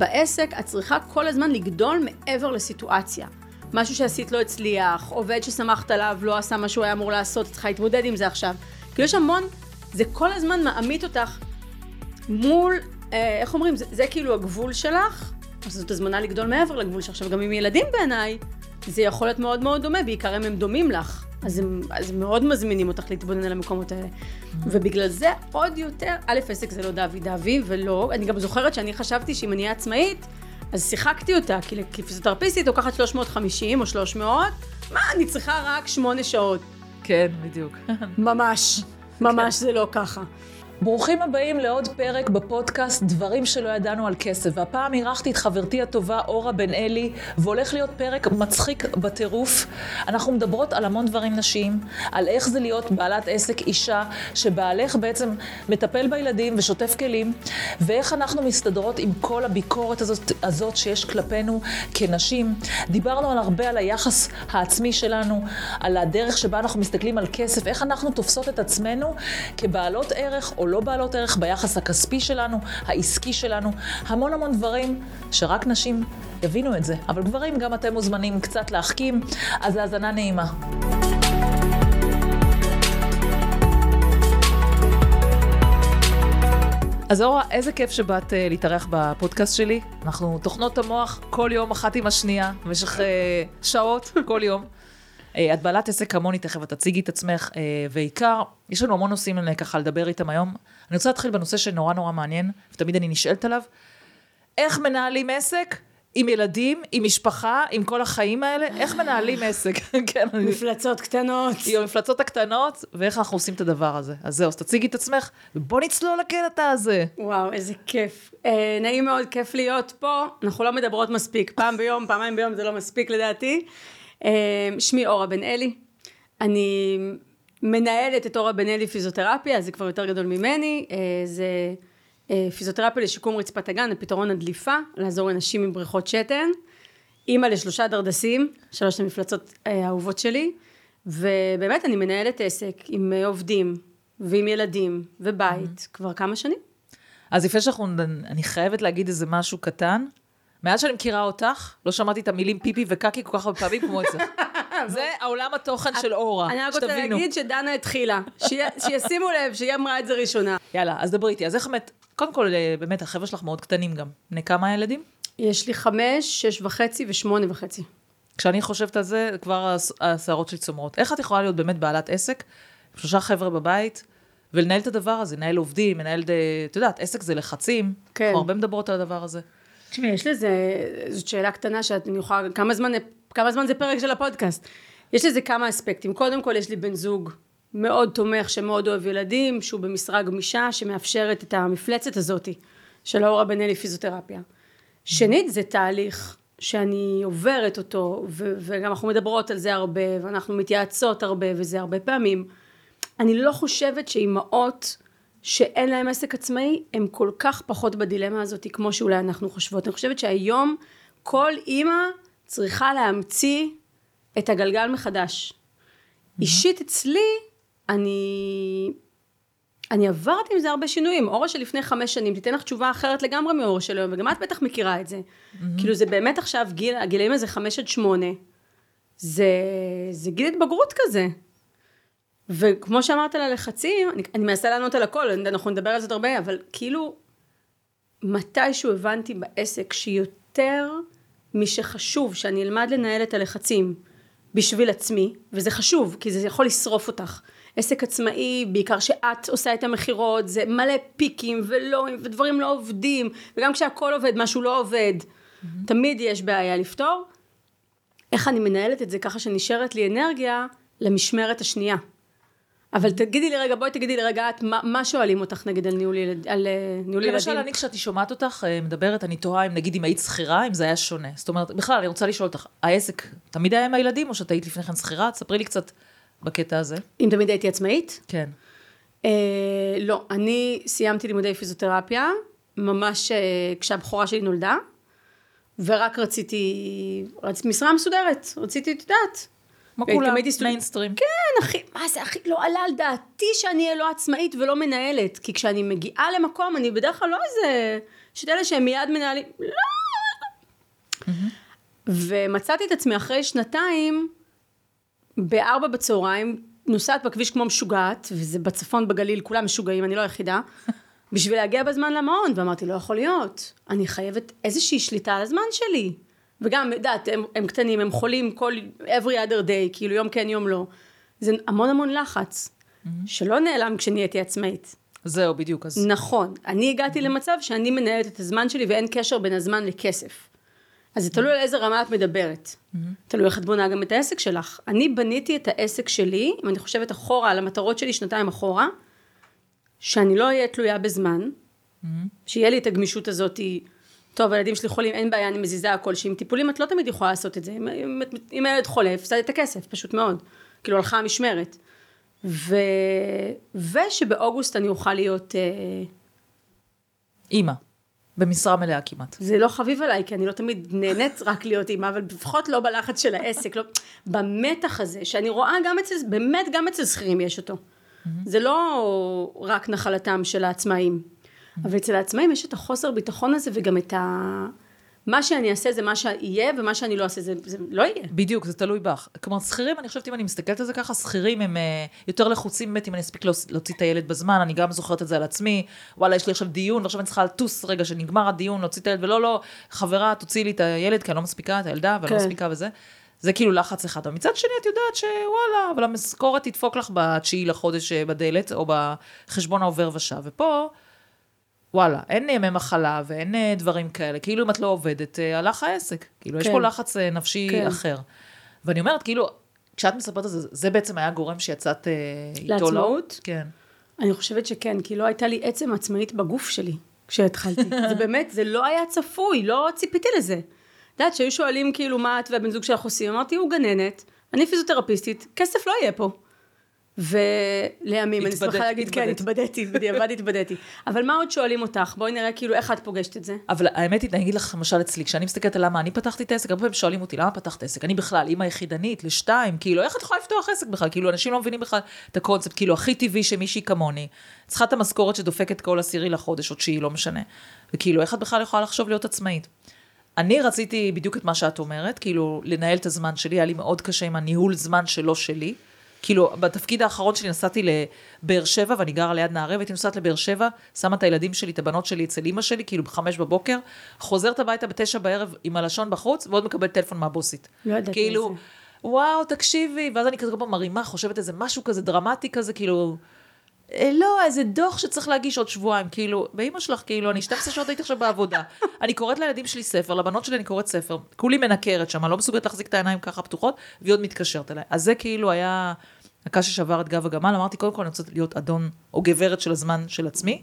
בעסק את צריכה כל הזמן לגדול מעבר לסיטואציה. משהו שעשית לא הצליח, עובד שסמכת עליו לא עשה מה שהוא היה אמור לעשות, את צריכה להתמודד עם זה עכשיו. כאילו יש המון, זה כל הזמן מעמיד אותך מול, אה, איך אומרים, זה, זה כאילו הגבול שלך, אז זאת הזמנה לגדול מעבר לגבול שלך. עכשיו גם עם ילדים בעיניי, זה יכול להיות מאוד מאוד דומה, בעיקר אם הם דומים לך. אז הם, אז הם מאוד מזמינים אותך להתבונן על המקומות האלה. ובגלל זה עוד יותר, א', עסק זה לא דווי דווי, ולא, אני גם זוכרת שאני חשבתי שאם אני אהיה עצמאית, אז שיחקתי אותה, כי כפיזיותרפיסטית לוקחת 350 או 300, מה, אני צריכה רק 8 שעות. כן, בדיוק. ממש, ממש זה לא ככה. ברוכים הבאים לעוד פרק בפודקאסט דברים שלא ידענו על כסף. והפעם אירחתי את חברתי הטובה אורה בן אלי, והולך להיות פרק מצחיק בטירוף. אנחנו מדברות על המון דברים נשיים, על איך זה להיות בעלת עסק אישה, שבעלך בעצם מטפל בילדים ושוטף כלים, ואיך אנחנו מסתדרות עם כל הביקורת הזאת, הזאת שיש כלפינו כנשים. דיברנו על הרבה על היחס העצמי שלנו, על הדרך שבה אנחנו מסתכלים על כסף, איך אנחנו תופסות את עצמנו כבעלות ערך או לא בעלות ערך ביחס הכספי שלנו, העסקי שלנו, המון המון דברים שרק נשים יבינו את זה. אבל גברים, גם אתם מוזמנים קצת להחכים, אז האזנה נעימה. אז אורה, איזה כיף שבאת uh, להתארח בפודקאסט שלי. אנחנו טוחנות המוח כל יום אחת עם השנייה, במשך uh, שעות, כל יום. אה, את בעלת עסק כמוני, תכף את תציגי את עצמך, אה, ועיקר, יש לנו המון נושאים אה, ככה לדבר איתם היום. אני רוצה להתחיל בנושא שנורא נורא מעניין, ותמיד אני נשאלת עליו. איך מנהלים עסק עם ילדים, עם משפחה, עם כל החיים האלה? איך מנהלים עסק? כן. מפלצות קטנות. עם המפלצות הקטנות, ואיך אנחנו עושים את הדבר הזה. אז זהו, אז תציגי את עצמך, ובוא נצלול לקטע הזה. וואו, איזה כיף. אה, נעים מאוד, כיף להיות פה. אנחנו לא מדברות מספיק. פעם ביום, פעמיים ביום זה לא מספיק לדעתי. אמ, שמי אורה בן אלי, אני מנהלת את אורה בן אלי פיזיותרפיה, זה כבר יותר גדול ממני, אה, זה אה, פיזיותרפיה לשיקום רצפת הגן, לפתרון הדליפה, לעזור לנשים עם בריכות שתן, אימא לשלושה דרדסים, שלוש המפלצות אה, האהובות שלי, ובאמת אני מנהלת עסק עם עובדים ועם ילדים ובית mm-hmm. כבר כמה שנים. אז לפני שאנחנו, אני חייבת להגיד איזה משהו קטן. מאז שאני מכירה אותך, לא שמעתי את המילים פיפי וקקי כל כך הרבה פעמים כמו אצלך. זה העולם התוכן של אורה, שתבינו. אני רק רוצה להגיד שדנה התחילה, שישימו לב שהיא אמרה את זה ראשונה. יאללה, אז דברי איתי. אז איך באמת, קודם כל, אה, באמת, החבר'ה שלך מאוד קטנים גם. בני כמה הילדים? יש לי חמש, שש וחצי ושמונה וחצי. כשאני חושבת על זה, כבר השערות שלי צומרות. איך את יכולה להיות באמת בעלת עסק, שלושה חבר'ה בבית, ולנהל את הדבר הזה, לנהל עובדים, לנהל, אה, את יודעת, עסק זה לחצים. כן. אנחנו הרבה מדברות על הדבר הזה. תשמעי, יש לזה, זאת שאלה קטנה שאני יכולה, כמה זמן, כמה זמן זה פרק של הפודקאסט? יש לזה כמה אספקטים. קודם כל, יש לי בן זוג מאוד תומך, שמאוד אוהב ילדים, שהוא במשרה גמישה, שמאפשרת את המפלצת הזאתי, של האורה בן אלי פיזיותרפיה. שנית, זה תהליך שאני עוברת אותו, ו- וגם אנחנו מדברות על זה הרבה, ואנחנו מתייעצות הרבה, וזה הרבה פעמים. אני לא חושבת שאימהות שאין להם עסק עצמאי, הם כל כך פחות בדילמה הזאת כמו שאולי אנחנו חושבות. אני חושבת שהיום כל אימא צריכה להמציא את הגלגל מחדש. Mm-hmm. אישית אצלי, אני... אני עברתי עם זה הרבה שינויים. אורה שלפני חמש שנים תיתן לך תשובה אחרת לגמרי מאורה של היום, וגם את בטח מכירה את זה. Mm-hmm. כאילו זה באמת עכשיו גיל, הגילאים הזה חמש עד שמונה, זה, זה גיל התבגרות כזה. וכמו שאמרת על הלחצים, אני, אני מנסה לענות על הכל, אנחנו נדבר על זה הרבה, אבל כאילו, מתישהו הבנתי בעסק שיותר משחשוב שאני אלמד לנהל את הלחצים בשביל עצמי, וזה חשוב, כי זה יכול לשרוף אותך. עסק עצמאי, בעיקר שאת עושה את המכירות, זה מלא פיקים ולא, ודברים לא עובדים, וגם כשהכל עובד, משהו לא עובד, mm-hmm. תמיד יש בעיה לפתור. איך אני מנהלת את זה ככה שנשארת לי אנרגיה למשמרת השנייה. אבל תגידי לי רגע, בואי תגידי לי רגע, את, מה, מה שואלים אותך נגיד על ניהול, ילד, על, uh, ניהול ילדים? למשל, אני כשאני שומעת אותך uh, מדברת, אני תוהה אם נגיד אם היית שכירה, אם זה היה שונה. זאת אומרת, בכלל, אני רוצה לשאול אותך, העסק תמיד היה עם הילדים, או שאת היית לפני כן שכירה? תספרי לי קצת בקטע הזה. אם תמיד הייתי עצמאית? כן. Uh, לא, אני סיימתי לימודי פיזיותרפיה, ממש uh, כשהבכורה שלי נולדה, ורק רציתי, רציתי משרה מסודרת, רציתי, את יודעת, כמו כולם, מיינסטרים. כן, אחי, מה זה, אחי, לא עלה על דעתי שאני אהיה לא עצמאית ולא מנהלת. כי כשאני מגיעה למקום, אני בדרך כלל לא איזה... יש את אלה שהם מיד מנהלים, לא. ומצאתי את עצמי אחרי שנתיים, בארבע בצהריים, נוסעת בכביש כמו משוגעת, וזה בצפון בגליל, כולם משוגעים, אני לא היחידה, בשביל להגיע בזמן למעון, ואמרתי, לא יכול להיות, אני חייבת איזושהי שליטה על הזמן שלי. וגם, יודעת, הם, הם קטנים, הם חולים כל, every other day, כאילו יום כן, יום לא. זה המון המון לחץ, שלא נעלם כשנהייתי עצמאית. זהו, בדיוק. אז נכון, אני הגעתי למצב שאני מנהלת את הזמן שלי ואין קשר בין הזמן לכסף. אז זה תלוי על איזה רמה את מדברת. תלוי איך את בונה גם את העסק שלך. אני בניתי את העסק שלי, אם אני חושבת אחורה על המטרות שלי שנתיים אחורה, שאני לא אהיה תלויה בזמן, שיהיה לי את הגמישות הזאת, טוב, הילדים שלי חולים, אין בעיה, אני מזיזה הכל, שעם טיפולים את לא תמיד יכולה לעשות את זה. אם, אם, אם הילד חולה, הפסדת את הכסף, פשוט מאוד. כאילו הלכה המשמרת. ו... ושבאוגוסט אני אוכל להיות... אה, אימא. במשרה מלאה כמעט. זה לא חביב עליי, כי אני לא תמיד נהנית רק להיות אימא, אבל לפחות לא בלחץ של העסק, לא, במתח הזה, שאני רואה גם אצל, באמת גם אצל שכירים יש אותו. זה לא רק נחלתם של העצמאים, אבל אצל העצמאים יש את החוסר ביטחון הזה, וגם את ה... מה שאני אעשה זה מה שיהיה, ומה שאני לא אעשה זה, זה לא יהיה. בדיוק, זה תלוי בך. כלומר, שכירים, אני חושבת, אם אני מסתכלת על זה ככה, שכירים הם uh, יותר לחוצים באמת אם אני אספיק להוצ- להוציא את הילד בזמן, אני גם זוכרת את זה על עצמי, וואלה, יש לי עכשיו דיון, ועכשיו אני צריכה לטוס רגע שנגמר הדיון, להוציא את הילד, ולא, לא, חברה, תוציאי לי את הילד, כי אני לא מספיקה, את הילדה, ואני לא כן. מספיקה וזה. זה כאילו לחץ אחד. אבל מצד שני, את יודעת שוואלה, אבל המשכורת תדפוק לך בתשיעי לחודש אה, בדלת, או בחשבון העובר ושב, ופה... וואלה, אין ימי מחלה ואין אה, דברים כאלה. כאילו אם את לא עובדת, אה, הלך העסק. כאילו, יש כן. פה לחץ אה, נפשי כן. אחר. ואני אומרת, כאילו, כשאת מספרת על זה, זה בעצם היה גורם שיצאת איתו, לא? לעצמאות? כן. אני חושבת שכן, כי לא הייתה לי עצם עצמאית בגוף שלי כשהתחלתי. זה באמת, זה לא היה צפוי, לא ציפיתי לזה. את יודעת, שהיו שואלים כאילו מה את והבן זוג שלך עושים, אמרתי, הוא גננת, אני פיזיותרפיסטית, כסף לא יהיה פה. ולימים, אני שמחה להגיד, כן, התבדית. התבדיתי, בדיעבד התבדיתי. אבל מה עוד שואלים אותך? בואי נראה כאילו איך את פוגשת את זה. אבל האמת היא, אני אגיד לך, למשל אצלי, כשאני מסתכלת על למה אני פתחתי את העסק, הרבה פעמים שואלים אותי, למה פתחת עסק? אני בכלל אימא יחידנית, לשתיים, כאילו, איך את יכולה לפתוח עסק בכלל? כאילו, אנשים לא מבינים בכלל את הקונספט, כאילו, הכי טבעי שמישהי כמוני, צריכה את המשכורת שדופקת כל עשירי לחודש, או תשיעי, לא משנה. וכאילו, איך את בכלל יכולה לחשוב להיות עצמאית? אני רציתי בדיוק את מה שאת אומרת, כאילו, לנהל את הזמן שלי, היה לי מאוד קשה עם הניהול זמן שלא שלי. כאילו, בתפקיד האחרון שלי נסעתי לבאר שבע, ואני גרה ליד נהריה, והייתי נוסעת לבאר שבע, שמה את הילדים שלי, את הבנות שלי אצל אימא שלי, כאילו בחמש בבוקר, חוזרת הביתה בתשע בערב עם הלשון בחוץ, ועוד מקבלת טלפון מהבוסית. לא ידעתי כאילו. וואו, תקשיבי, ואז אני כזה כל פעם מרימה, חושבת איזה משהו כזה דרמטי כזה, כאילו, לא, איזה דוח שצריך להגיש עוד שבועיים, כאילו, באמא שלך, כאילו, אני 12 שעות הייתי עכשיו בעבודה. אני קוראת לילדים שלי ספר, לבנות שלי אני קוראת ספר, כולי מנקרת שם, אני לא מסוגלת להחזיק את העיניים ככה פתוחות, והיא עוד מתקשרת אליי. אז זה כאילו היה הקש ששבר את גב הגמל, אמרתי, קודם כל אני רוצה להיות אדון או גברת של הזמן של עצמי.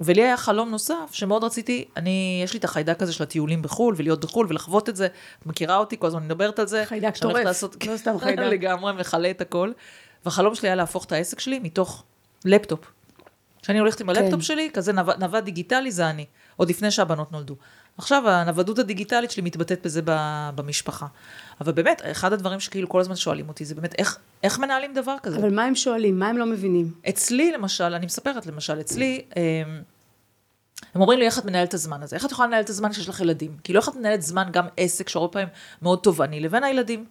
ולי היה חלום נוסף, שמאוד רציתי, אני, יש לי את החיידק הזה של הטיולים בחו"ל, ולהיות בחו"ל, ולחוות את זה, את מכירה אותי, כל הזמן מדברת על זה. חיידק טורף, לעשות- לא סתם חיידק. לגמרי, מכלה את הכל. והחלום שלי היה להפוך את העסק שלי מתוך לפטופ. כשאני הולכת עם הלפטופ כן. שלי, כזה נווד, נווד דיגיטלי זה אני, עוד לפני שהבנות נולדו. עכשיו הנוודות הדיגיטלית שלי מתבטאת בזה במשפחה. אבל באמת, אחד הדברים שכאילו כל הזמן שואלים אותי, זה באמת איך, איך מנהלים דבר כזה. אבל מה הם שואלים? מה הם לא מבינים? אצלי למשל, אני מספרת למשל, אצלי, אמ, הם אומרים לי, איך את מנהלת את הזמן הזה? איך את יכולה לנהל את הזמן כשיש לך ילדים? כאילו, איך את מנהלת זמן גם עסק, שהרבה פעמים מאוד תובעני, לבין הילדים?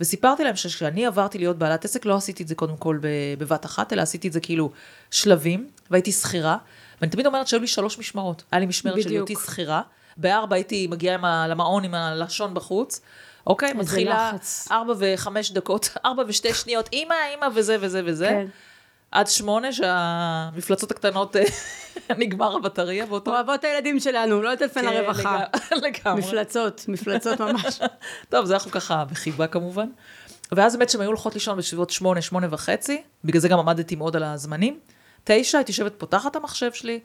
וסיפרתי להם שכשאני עברתי להיות בעלת עסק, לא עשיתי את זה קודם כל בבת אחת, אלא עשיתי את זה כאילו שלבים, והייתי שכירה, ואני תמיד אומרת שהיו לי שלוש משמרות. היה לי משמרת של. היותי שכירה, בארבע הייתי מגיעה עם ה- למעון עם הלשון בחוץ, אוקיי? מתחילה. ארבע וחמש דקות, ארבע ושתי שניות, אימא, אימא וזה וזה וזה. כן. עד שמונה שהמפלצות הקטנות אה, נגמר הבטריה באותו... אוהבות הילדים שלנו, לא לטלפן כן, לרווחה. לג- לגמרי. מפלצות, מפלצות ממש. טוב, זה אנחנו ככה בחיבה כמובן. ואז באמת שהן היו הולכות לישון בסביבות שמונה, שמונה וחצי, בגלל זה גם עמדתי מאוד על הזמנים. תשע, הייתי יושבת, פותחת המחשב שלי,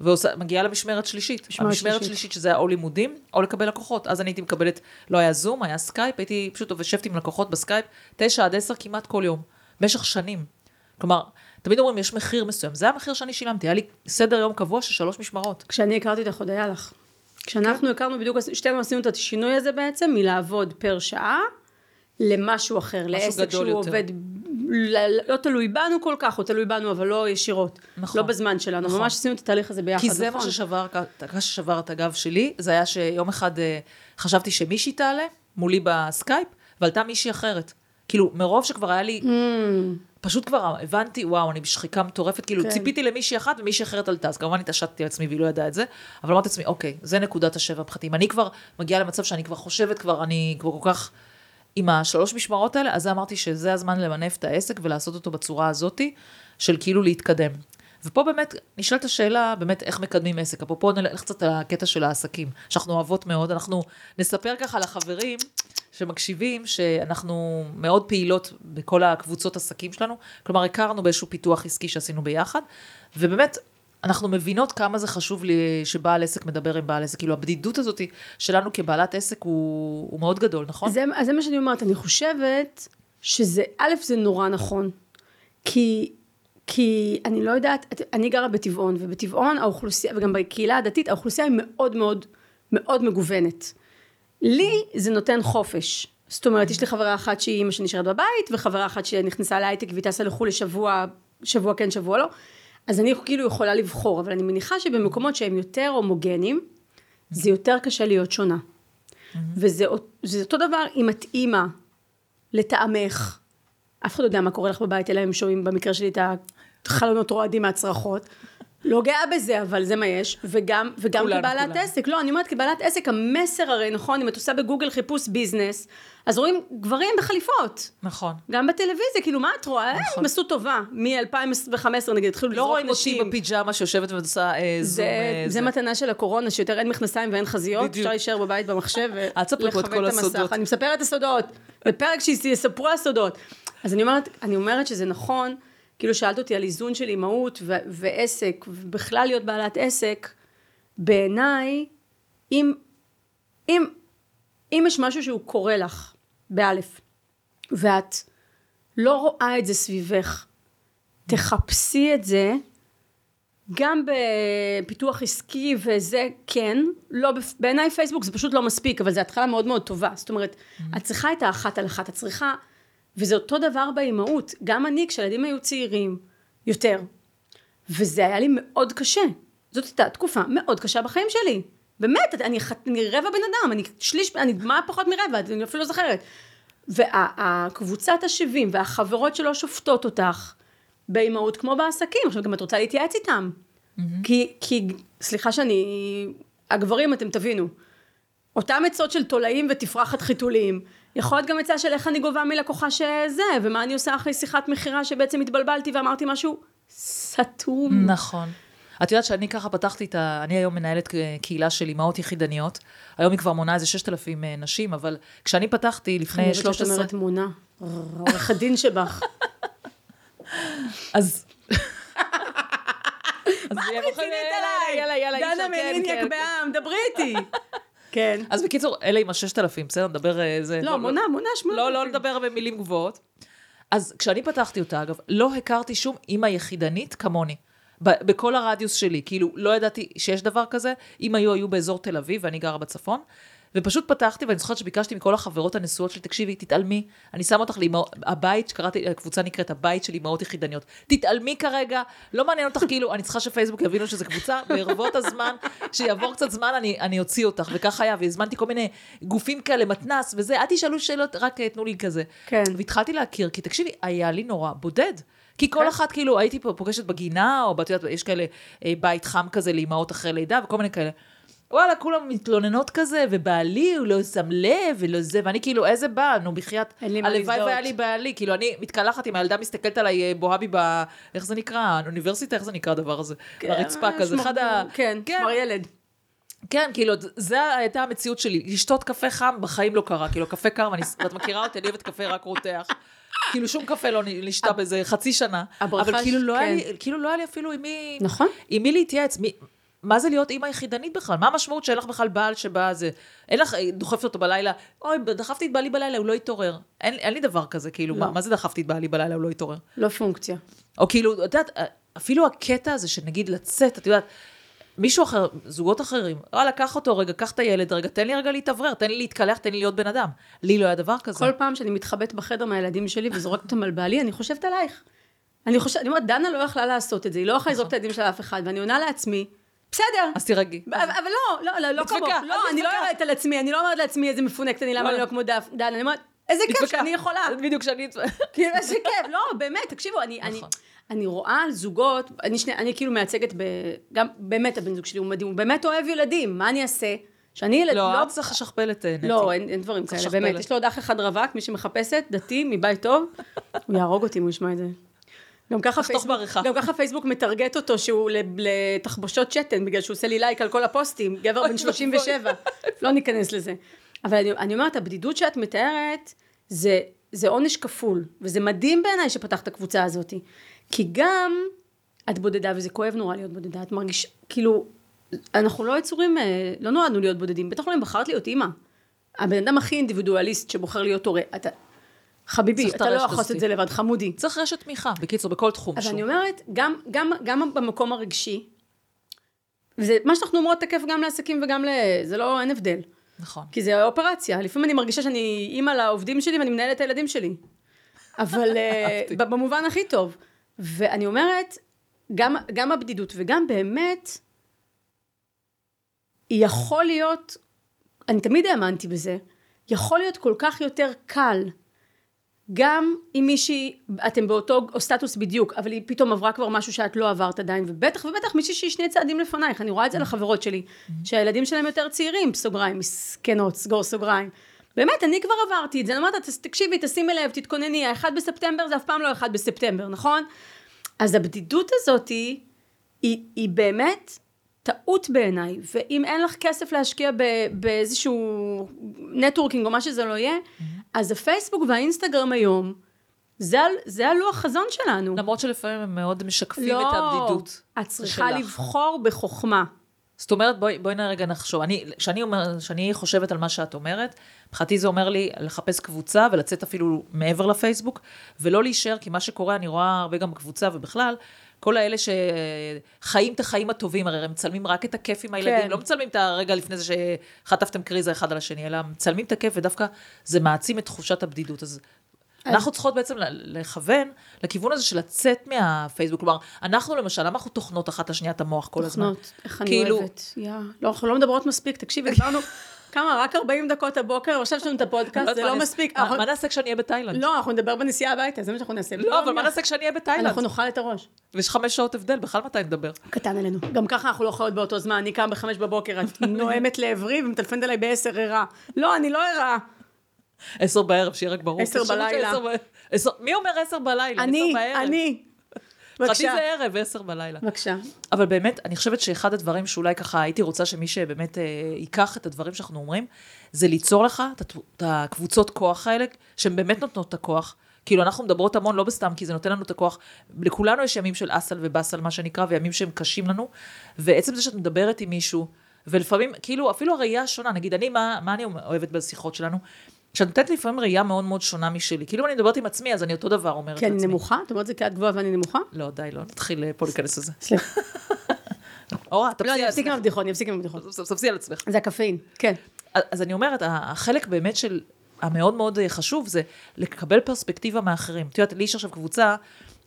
ומגיעה למשמרת שלישית. משמרת המשמרת שלישית. שלישית, שזה היה או לימודים, או לקבל לקוחות. אז אני הייתי מקבלת, לא היה זום, היה סקייפ, הייתי פשוט יושבת עם לקוחות בסקייפ, תשע עד עשר כמעט כל יום, במשך שנים. כלומר, תמיד אומרים, יש מחיר מסוים. זה המחיר שאני שילמתי, היה לי סדר יום קבוע של שלוש משמרות. כשאני הכרתי אותך עוד היה לך. כשאנחנו הכרנו בדיוק, שתינו עשינו את השינוי הזה בעצם, מלעבוד פר שעה, למשהו אחר, לעסק גדול שהוא יותר. עובד, ל- לא תלוי בנו כל כך, הוא תלוי בנו, אבל לא ישירות. נכון. לא בזמן שלנו. נכון. ממש עשינו את התהליך הזה ביחד, כי זה נכון. מה ששבר, ששבר את הגב שלי, זה היה שיום אחד אה, חשבתי שמישהי תעלה מולי בסקייפ, ועלתה מישהי אחרת. כאילו, מרוב שכבר היה לי, Mm. פשוט כבר הבנתי, וואו, אני בשחיקה מטורפת, כאילו כן. ציפיתי למישהי אחת ומישהי אחרת עלתה, אז כמובן התעשתתי על עצמי והיא לא ידעה את זה, אבל אמרתי לעצמי, אוקיי, זה נקודת השבר. אם אני כבר מגיעה למצב שאני כבר חושבת, כבר אני כבר כל כך עם השלוש משמרות האלה, אז אמרתי שזה הזמן למנף את העסק ולעשות אותו בצורה הזאתי, של כאילו להתקדם. ופה באמת נשאלת השאלה, באמת איך מקדמים עסק. אפרופו נלך קצת על הקטע של העסקים, שאנחנו אוהבות מאוד, אנחנו נספר ככה לחברים שמקשיבים, שאנחנו מאוד פעילות בכל הקבוצות עסקים שלנו, כלומר הכרנו באיזשהו פיתוח עסקי שעשינו ביחד, ובאמת אנחנו מבינות כמה זה חשוב לי שבעל עסק מדבר עם בעל עסק, כאילו הבדידות הזאת שלנו כבעלת עסק הוא, הוא מאוד גדול, נכון? זה, אז זה מה שאני אומרת, אני חושבת שזה, א', זה נורא נכון. כי, כי אני לא יודעת, אני גרה בטבעון, ובטבעון האוכלוסייה, וגם בקהילה הדתית, האוכלוסייה היא מאוד מאוד מאוד מגוונת. לי זה נותן חופש. זאת אומרת, יש לי חברה אחת שהיא אימא שנשארת בבית, וחברה אחת שנכנסה להייטק והיא טסה לחו"ל לשבוע, שבוע כן, שבוע לא. אז אני כאילו יכולה לבחור, אבל אני מניחה שבמקומות שהם יותר הומוגנים, זה יותר קשה להיות שונה. וזה זה אותו דבר אם את אימא לטעמך, אף אחד לא יודע מה קורה לך בבית, אלא הם שומעים במקרה שלי את החלונות רועדים מהצרחות. לא גאה בזה, אבל זה מה יש, וגם, וגם כולנו, כבעלת כולנו. עסק, לא, אני אומרת כבעלת עסק, המסר הרי, נכון, אם את עושה בגוגל חיפוש ביזנס, אז רואים גברים בחליפות, נכון. גם בטלוויזיה, כאילו, מה את רואה? נכון. הם עשו טובה, מ-2015 נגיד, התחילו לא לזרוק רואים אותי נשים. בפיג'מה שיושבת ועושה אה, זום. זה, אה, זה מתנה של הקורונה, שיותר אין מכנסיים ואין חזיות, בדיוק. אפשר להישאר בבית במחשב ולכוון את המסך. הסודות. אני מספרת את הסודות, בפרק שיספרו הסודות. אז אני אומרת, אני אומרת שזה נכון, כאילו שאלת אותי על איזון של אימהות ו- ועסק, ובכלל להיות בעלת עסק, בעיניי, אם, אם, אם יש משהו שהוא קורה לך, באלף, ואת לא רואה את זה סביבך, תחפשי את זה, גם בפיתוח עסקי וזה כן, לא, בעיניי פייסבוק זה פשוט לא מספיק, אבל זו התחלה מאוד מאוד טובה. זאת אומרת, את צריכה את האחת על אחת, את צריכה, וזה אותו דבר באימהות. גם אני, כשילדים היו צעירים, יותר, וזה היה לי מאוד קשה. זאת הייתה תקופה מאוד קשה בחיים שלי. באמת, אני, אני רבע בן אדם, אני שליש, אני מה פחות מרבע, אני אפילו לא זוכרת. והקבוצת השבים והחברות שלא שופטות אותך באימהות כמו בעסקים, עכשיו גם את רוצה להתייעץ איתם. כי, כי, סליחה שאני, הגברים אתם תבינו, אותם עצות של תולעים ותפרחת חיתולים, יכול להיות גם עצה של איך אני גובה מלקוחה שזה, ומה אני עושה אחרי שיחת מכירה שבעצם התבלבלתי ואמרתי משהו סתום. נכון. את יודעת שאני ככה פתחתי את ה... אני היום מנהלת קהילה של אימהות יחידניות. היום היא כבר מונה איזה 6,000 נשים, אבל כשאני פתחתי לפני אני יודעת שאת 13... אומרת מונה, עורך הדין שבך. אז... מה את רצינית עליי? יאללה, יאללה, אי דנה אפשר, כן, מליניאק כן. בעם, דברי איתי. כן. אז בקיצור, אלה עם הששת אלפים, בסדר? נדבר איזה... לא, מונה, מונה שמונה. לא, לא נדבר במילים גבוהות. אז כשאני פתחתי אותה, אגב, לא הכרתי שום אימא יחידנית כמוני. בכל הרדיוס שלי, כאילו, לא ידעתי שיש דבר כזה. אם היו, היו באזור תל אביב, ואני גרה בצפון. ופשוט פתחתי, ואני זוכרת שביקשתי מכל החברות הנשואות שלי, תקשיבי, תתעלמי, אני שמה אותך לאמהות, הבית, שקראתי, הקבוצה נקראת הבית של אמהות יחידניות. תתעלמי כרגע, לא מעניין אותך, כאילו, אני צריכה שפייסבוק יבינו שזו קבוצה, ברבות הזמן, שיעבור קצת זמן, אני, אני אוציא אותך, וכך היה, והזמנתי כל מיני גופים כאלה, מתנ"ס וזה, אל תשאלו שאלות, רק אה, תנו לי כזה. כן. והתחלתי להכיר, כי תקשיבי, היה לי נורא בודד. כי כל אחת, כאילו, הייתי פה פוגשת בגינה, או את יודעת, יש כאלה אה, בית חם כזה לאימהות אחרי לידה, וכל מיני כאלה. וואלה, כולם מתלוננות כזה, ובעלי, הוא לא שם לב, ולא זה, ואני כאילו, איזה בעל, נו, בחייאת, אין לי מה הלוואי להזדהות. והיה לי בעלי, כאילו, אני מתקלחת עם הילדה מסתכלת עליי, אה, בוהה בי ב... איך זה נקרא? האוניברסיטה, איך זה נקרא הדבר הזה? ברצפה כזה, שמור- אחד ה... כן, שמר ילד. כן, כאילו, זה הייתה המציאות שלי. לשתות קפה חם בחיים לא קרה. כאילו, קפה קר, ואני, ואת מכירה אותי, אני אוהבת קפה רק רותח. כאילו, שום קפה לא נשתה באיזה חצי שנה. אבל כאילו לא, היה כן. לי, כאילו לא היה לי אפילו עם מי... נכון. עם מי להתייעץ. מה זה להיות אימא יחידנית בכלל? מה המשמעות שאין לך בכלל בעל שבא זה... אין לך, דוחפת אותו בלילה, אוי, דחפתי את בעלי בלילה, הוא לא התעורר. אין, אין לי דבר כזה, כאילו, לא. מה, מה זה דחפתי את בעלי בלילה, הוא לא התעורר? לא פונקציה. או כאילו, את יודעת, אפילו הקטע הזה של נגיד לצאת, את יודעת, מישהו אחר, זוגות אחרים, וואלה, קח אותו רגע, קח את הילד רגע, תן לי רגע להתאוורר, תן לי להתקלח, תן לי להיות בן אדם. לי לא היה דבר כזה. כל פעם שאני מתחבאת בחדר מהילדים שלי וזורקת אותם על בעלי, אני חושבת עלייך. אני חושבת, אני אומרת, דנה לא יכלה לעשות את זה, היא לא יכלה לזרוק את הילדים שלה לאף אחד, ואני עונה לעצמי, בסדר. אז תירגעי. אבל לא, לא, לא, לא כמוך, לא, אני לא. יורדת על עצמי, אני לא אומרת לעצמי איזה מפונקת אני, למה לא, אני לא. לא כמו דנה, אני אומרת, איזה כיף. שאני יכולה. בדיוק כשאני... כאילו, איזה כיף, לא, באמת, תקשיבו, אני, אני, נכון. רואה זוגות, אני, שני, אני כאילו מייצגת, ב, גם באמת הבן זוג שלי הוא מדהים, הוא באמת אוהב ילדים, מה אני אעשה? שאני ילד, לא, את צריך לשכפל את אה, נטי. לא, אין, אין דברים כאלה, באמת, יש לו עוד אח אחד רווק, מי שמחפשת, דתי, מבית טוב, הוא יהרוג אותי אם הוא ישמע את זה. גם ככה, פייסבוק, בעריכה. גם ככה פייסבוק מטרגט אותו שהוא לתחבושות שתן, בגלל שהוא עושה לי לייק על כל הפוסטים, גבר בן 37, לא ניכנס לזה. אבל אני, אני אומרת, הבדידות שאת מתארת, זה, זה עונש כפול, וזה מדהים בעיניי שפתחת את הקבוצה הזאת. כי גם את בודדה, וזה כואב נורא להיות בודדה, את מרגישה, כאילו, אנחנו לא יצורים, אה, לא נועדנו להיות בודדים, בטח לא אם בחרת להיות אימא. הבן אדם הכי אינדיבידואליסט שבוחר להיות הורה, אתה, חביבי, אתה לא יכול לעשות את. זה לבד, חמודי. צריך רשת תמיכה, בקיצור, בכל תחום אז שהוא. אני אומרת, גם, גם, גם במקום הרגשי, וזה מה שאנחנו אומרות תקף גם לעסקים וגם ל... זה לא, אין הבדל. נכון. כי זה אופרציה. לפעמים אני מרגישה שאני אימא לעובדים שלי ואני מנהלת את הילדים שלי. אבל. ב- במובן הכי טוב. ואני אומרת, גם, גם הבדידות וגם באמת, יכול להיות, אני תמיד האמנתי בזה, יכול להיות כל כך יותר קל, גם אם מישהי, אתם באותו סטטוס בדיוק, אבל היא פתאום עברה כבר משהו שאת לא עברת עדיין, ובטח ובטח מישהי שהיא שני צעדים לפנייך, אני רואה את זה לחברות שלי, שהילדים שלהם יותר צעירים, סוגריים, מסכנות, סגור סוגריים. באמת, אני כבר עברתי את זה, אני אומרת, "תס- תקשיבי, תשימי לב, תתכונני, האחד בספטמבר זה אף פעם לא אחד בספטמבר, נכון? אז הבדידות הזאת היא, היא, היא באמת טעות בעיניי, ואם אין לך כסף להשקיע באיזשהו נטוורקינג או מה שזה לא יהיה, אז הפייסבוק והאינסטגרם היום, זה, זה הלוח חזון שלנו. למרות שלפעמים הם מאוד משקפים את הבדידות. את צריכה שלך. לבחור בחוכמה. זאת אומרת, בואי, בואי רגע נחשוב. אני, כשאני, אומר, כשאני חושבת על מה שאת אומרת, מבחינתי זה אומר לי לחפש קבוצה ולצאת אפילו מעבר לפייסבוק, ולא להישאר, כי מה שקורה, אני רואה הרבה גם בקבוצה ובכלל, כל האלה שחיים את החיים הטובים, הרי הם מצלמים רק את הכיף עם הילדים, כן. לא מצלמים את הרגע לפני זה שחטפתם קריזה אחד על השני, אלא מצלמים את הכיף, ודווקא זה מעצים את תחושת הבדידות. אז אנחנו צריכות בעצם לכוון לכיוון הזה של לצאת מהפייסבוק. כלומר, אנחנו למשל, למה אנחנו טוחנות אחת לשנייה את המוח כל הזמן? תוכנות, איך אני כאילו- אוהבת. יא, לא, אנחנו לא מדברות מספיק, תקשיבי, דיברנו כמה, רק 40 דקות הבוקר, ועכשיו יש לנו את הפודקאסט, זה מה לא נעשה- מספיק. מה- נעשה כשאני אהיה בתאילנד? לא, אנחנו נדבר בנסיעה הביתה, זה מה שאנחנו נעשה. לא, אבל מה נעשה כשאני אהיה בתאילנד? אנחנו נאכל את הראש. ויש חמש שעות הבדל, בכלל מתי נדבר? קטן עלינו. גם ככה אנחנו לא יכולות באותו זמן, אני קם בחמש בבוקר, את נואמת לעברי ומטלפנת אליי בעשר ערה. לא, אני לא ערה. עשר בערב, שיהיה רק ברור. עשר בלילה. מי אומר עשר בלילה? אני. אני. חצי. זה ערב, עשר בלילה. בבקשה. אבל באמת, אני חושבת שאחד הדברים שאולי ככה הייתי רוצה שמי שבאמת אה, ייקח את הדברים שאנחנו אומרים, זה ליצור לך את הקבוצות כוח האלה, שהן באמת נותנות את הכוח. כאילו, אנחנו מדברות המון, לא בסתם, כי זה נותן לנו את הכוח. לכולנו יש ימים של אסל ובאסל, מה שנקרא, וימים שהם קשים לנו. ועצם זה שאת מדברת עם מישהו, ולפעמים, כאילו, אפילו הראייה השונה, נגיד, אני, מה, מה אני אוהבת בשיחות שלנו? שאת נותנת לי לפעמים ראייה מאוד מאוד שונה משלי. כאילו, אם אני מדברת עם עצמי, אז אני אותו דבר אומרת כי אני לעצמי. נמוכה? את אומרת זה כי את גבוהה ואני נמוכה? לא, די, לא נתחיל אה, פה להיכנס לזה. סליחה. אורה, לא, תפסי אני על אפסיק עם עצמך. הבדיחות, אני אפסיק עם הבדיחות. תפסי על עצמך. זה הקפאין, כן. אז אני אומרת, החלק באמת של, המאוד מאוד חשוב, זה לקבל פרספקטיבה מאחרים. את יודעת, לי יש עכשיו קבוצה,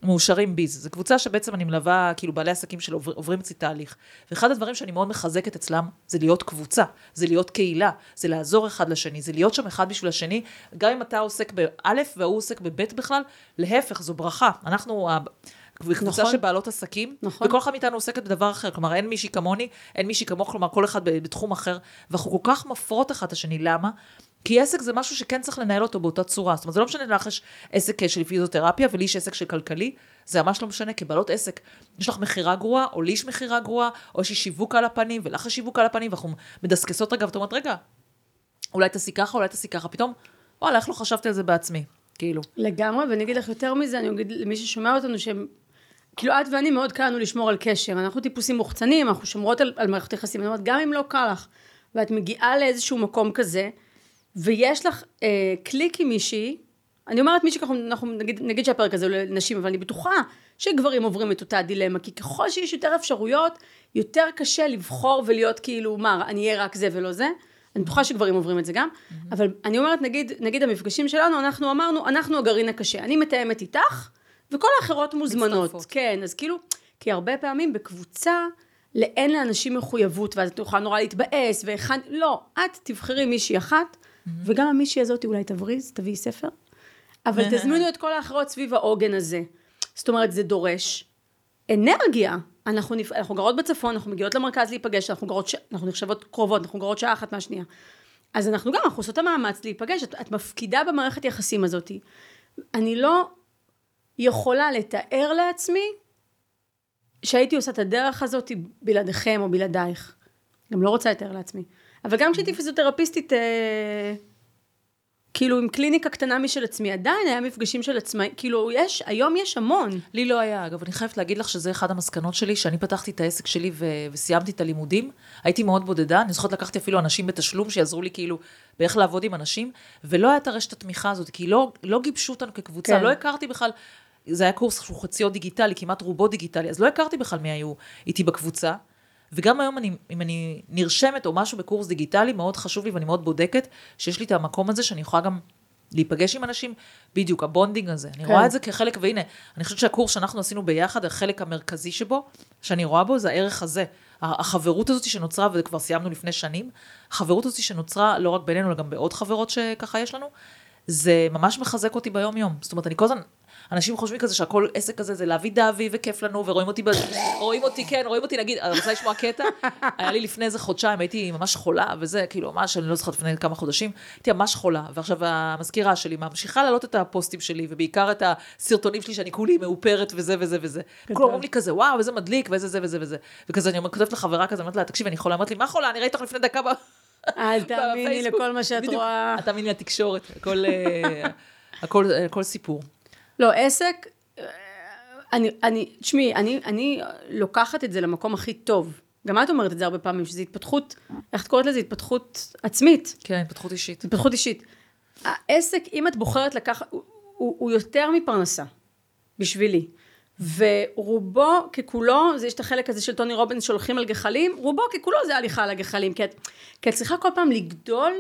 מאושרים ביז. זו קבוצה שבעצם אני מלווה, כאילו, בעלי עסקים שעוברים אצלי תהליך. ואחד הדברים שאני מאוד מחזקת אצלם, זה להיות קבוצה, זה להיות קהילה, זה לעזור אחד לשני, זה להיות שם אחד בשביל השני, גם אם אתה עוסק באלף והוא עוסק בבית בכלל, להפך, זו ברכה. אנחנו... קבוצה נכון. של בעלות עסקים, נכון. וכל אחד מאיתנו עוסקת בדבר אחר, כלומר אין מישהי כמוני, אין מישהי כמוך, כלומר כל אחד בתחום אחר, ואנחנו כל כך מפרות אחד את השני, למה? כי עסק זה משהו שכן צריך לנהל אותו באותה צורה, זאת אומרת זה לא משנה לך יש עסק של פיזיותרפיה ולי יש עסק של כלכלי, זה ממש לא משנה, כבעלות עסק, יש לך מכירה גרועה, או לי יש מכירה גרועה, או יש לי שיווק על הפנים, ולך יש שיווק על הפנים, ואנחנו מדסקסות רגע, ואת אומרת, רגע, אולי תעשי ככה, אולי תעשי ככה, פתאום, וואלה, איך לא חשבתי על זה בעצמי, כאילו. לגמרי, ואני אגיד לך יותר מזה, אני אגיד למי ששומע אותנו שהם... כאילו את ואני מאוד קל לנו לשמור על קשר, אנחנו טיפוסים מוחצנים, אנחנו שומרות על, על מערכת יחסים, אני אומרת, גם אם לא קל לך, ואת מגיעה לאיזשהו מקום כזה, ויש לך אה, קליק עם מישהי, אני אומרת מישהי, אנחנו, אנחנו נגיד, נגיד שהפרק הזה הוא לנשים, אבל אני בטוחה שגברים עוברים את אותה דילמה, כי ככל שיש יותר אפשרויות, יותר קשה לבחור ולהיות כאילו, מה, אני אהיה רק זה ולא זה. אני בטוחה שגברים עוברים את זה גם, mm-hmm. אבל אני אומרת, נגיד, נגיד המפגשים שלנו, אנחנו אמרנו, אנחנו הגרעין הקשה. אני מתאמת איתך, וכל האחרות מוזמנות. מצטרפות. כן, אז כאילו, כי הרבה פעמים בקבוצה, אין לאנשים מחויבות, ואז את יכולה נורא להתבאס, והכן, לא, את תבחרי מישהי אחת. וגם המישהי הזאת אולי תבריז, תביאי ספר, אבל תזמינו את כל האחרות סביב העוגן הזה. זאת אומרת, זה דורש אנרגיה. אנחנו, נפ... אנחנו גרות בצפון, אנחנו מגיעות למרכז להיפגש, אנחנו, גרות ש... אנחנו נחשבות קרובות, אנחנו גרות שעה אחת מהשנייה. אז אנחנו גם, אנחנו עושות את המאמץ להיפגש, את, את מפקידה במערכת יחסים הזאת. אני לא יכולה לתאר לעצמי שהייתי עושה את הדרך הזאת בלעדיכם או בלעדייך. גם לא רוצה לתאר לעצמי. אבל גם כשהייתי פיזיותרפיסטית, אה, כאילו עם קליניקה קטנה משל עצמי, עדיין היה מפגשים של עצמאי, כאילו יש, היום יש המון. לי לא היה, אגב, אני חייבת להגיד לך שזה אחד המסקנות שלי, שאני פתחתי את העסק שלי ו- וסיימתי את הלימודים, הייתי מאוד בודדה, אני זוכרת לקחתי אפילו אנשים בתשלום שיעזרו לי כאילו באיך לעבוד עם אנשים, ולא הייתה רשת התמיכה הזאת, כי לא, לא גיבשו אותנו כקבוצה, כן. לא הכרתי בכלל, זה היה קורס שהוא חציו דיגיטלי, כמעט רובו דיגיטלי, אז לא הכרתי בכלל מי היו איתי בקבוצה. וגם היום אני, אם אני נרשמת או משהו בקורס דיגיטלי, מאוד חשוב לי ואני מאוד בודקת שיש לי את המקום הזה שאני יכולה גם להיפגש עם אנשים, בדיוק, ה bonding הזה. אני כן. רואה את זה כחלק, והנה, אני חושבת שהקורס שאנחנו עשינו ביחד, החלק המרכזי שבו, שאני רואה בו, זה הערך הזה. החברות הזאת שנוצרה, וכבר סיימנו לפני שנים, החברות הזאת שנוצרה לא רק בינינו, אלא גם בעוד חברות שככה יש לנו, זה ממש מחזק אותי ביום-יום. זאת אומרת, אני כל הזמן אנשים חושבים כזה שהכל עסק כזה זה להביא דאבי וכיף לנו, ורואים אותי, רואים אותי, כן, רואים אותי, נגיד, אני רוצה לשמוע קטע, היה לי לפני איזה חודשיים, הייתי ממש חולה, וזה, כאילו, ממש, אני לא זוכרת לפני כמה חודשים, הייתי ממש חולה, ועכשיו המזכירה שלי ממשיכה להעלות את הפוסטים שלי, ובעיקר את הסרטונים שלי שאני כולי מאופרת וזה וזה וזה. כולם אומרים לי כזה, וואו, איזה מדליק, ואיזה זה וזה וזה. וכזה, אני כותבת לחברה כזה, אומרת לה, תקשיבי, אני חולה, אמרת לי, מה חולה? אני ראיתי אותך לפני דקה אל תאמיני לכל מה שאת רואה. אל תאמיני לתקשורת, אה, הכל סיפור. לא, עסק, אני, אני, תשמעי, אני, אני לוקחת את זה למקום הכי טוב. גם את אומרת את זה הרבה פעמים, שזו התפתחות, איך את קוראת לזה? התפתחות עצמית. כן, התפתחות אישית. התפתחות אישית. העסק, אם את בוחרת לקחת, הוא, הוא, הוא יותר מפרנסה, בשבילי. ורובו ככולו, זה יש את החלק הזה של טוני רובינס שהולכים על גחלים, רובו ככולו זה הליכה על הגחלים, כי את, כי את צריכה כל פעם לגדול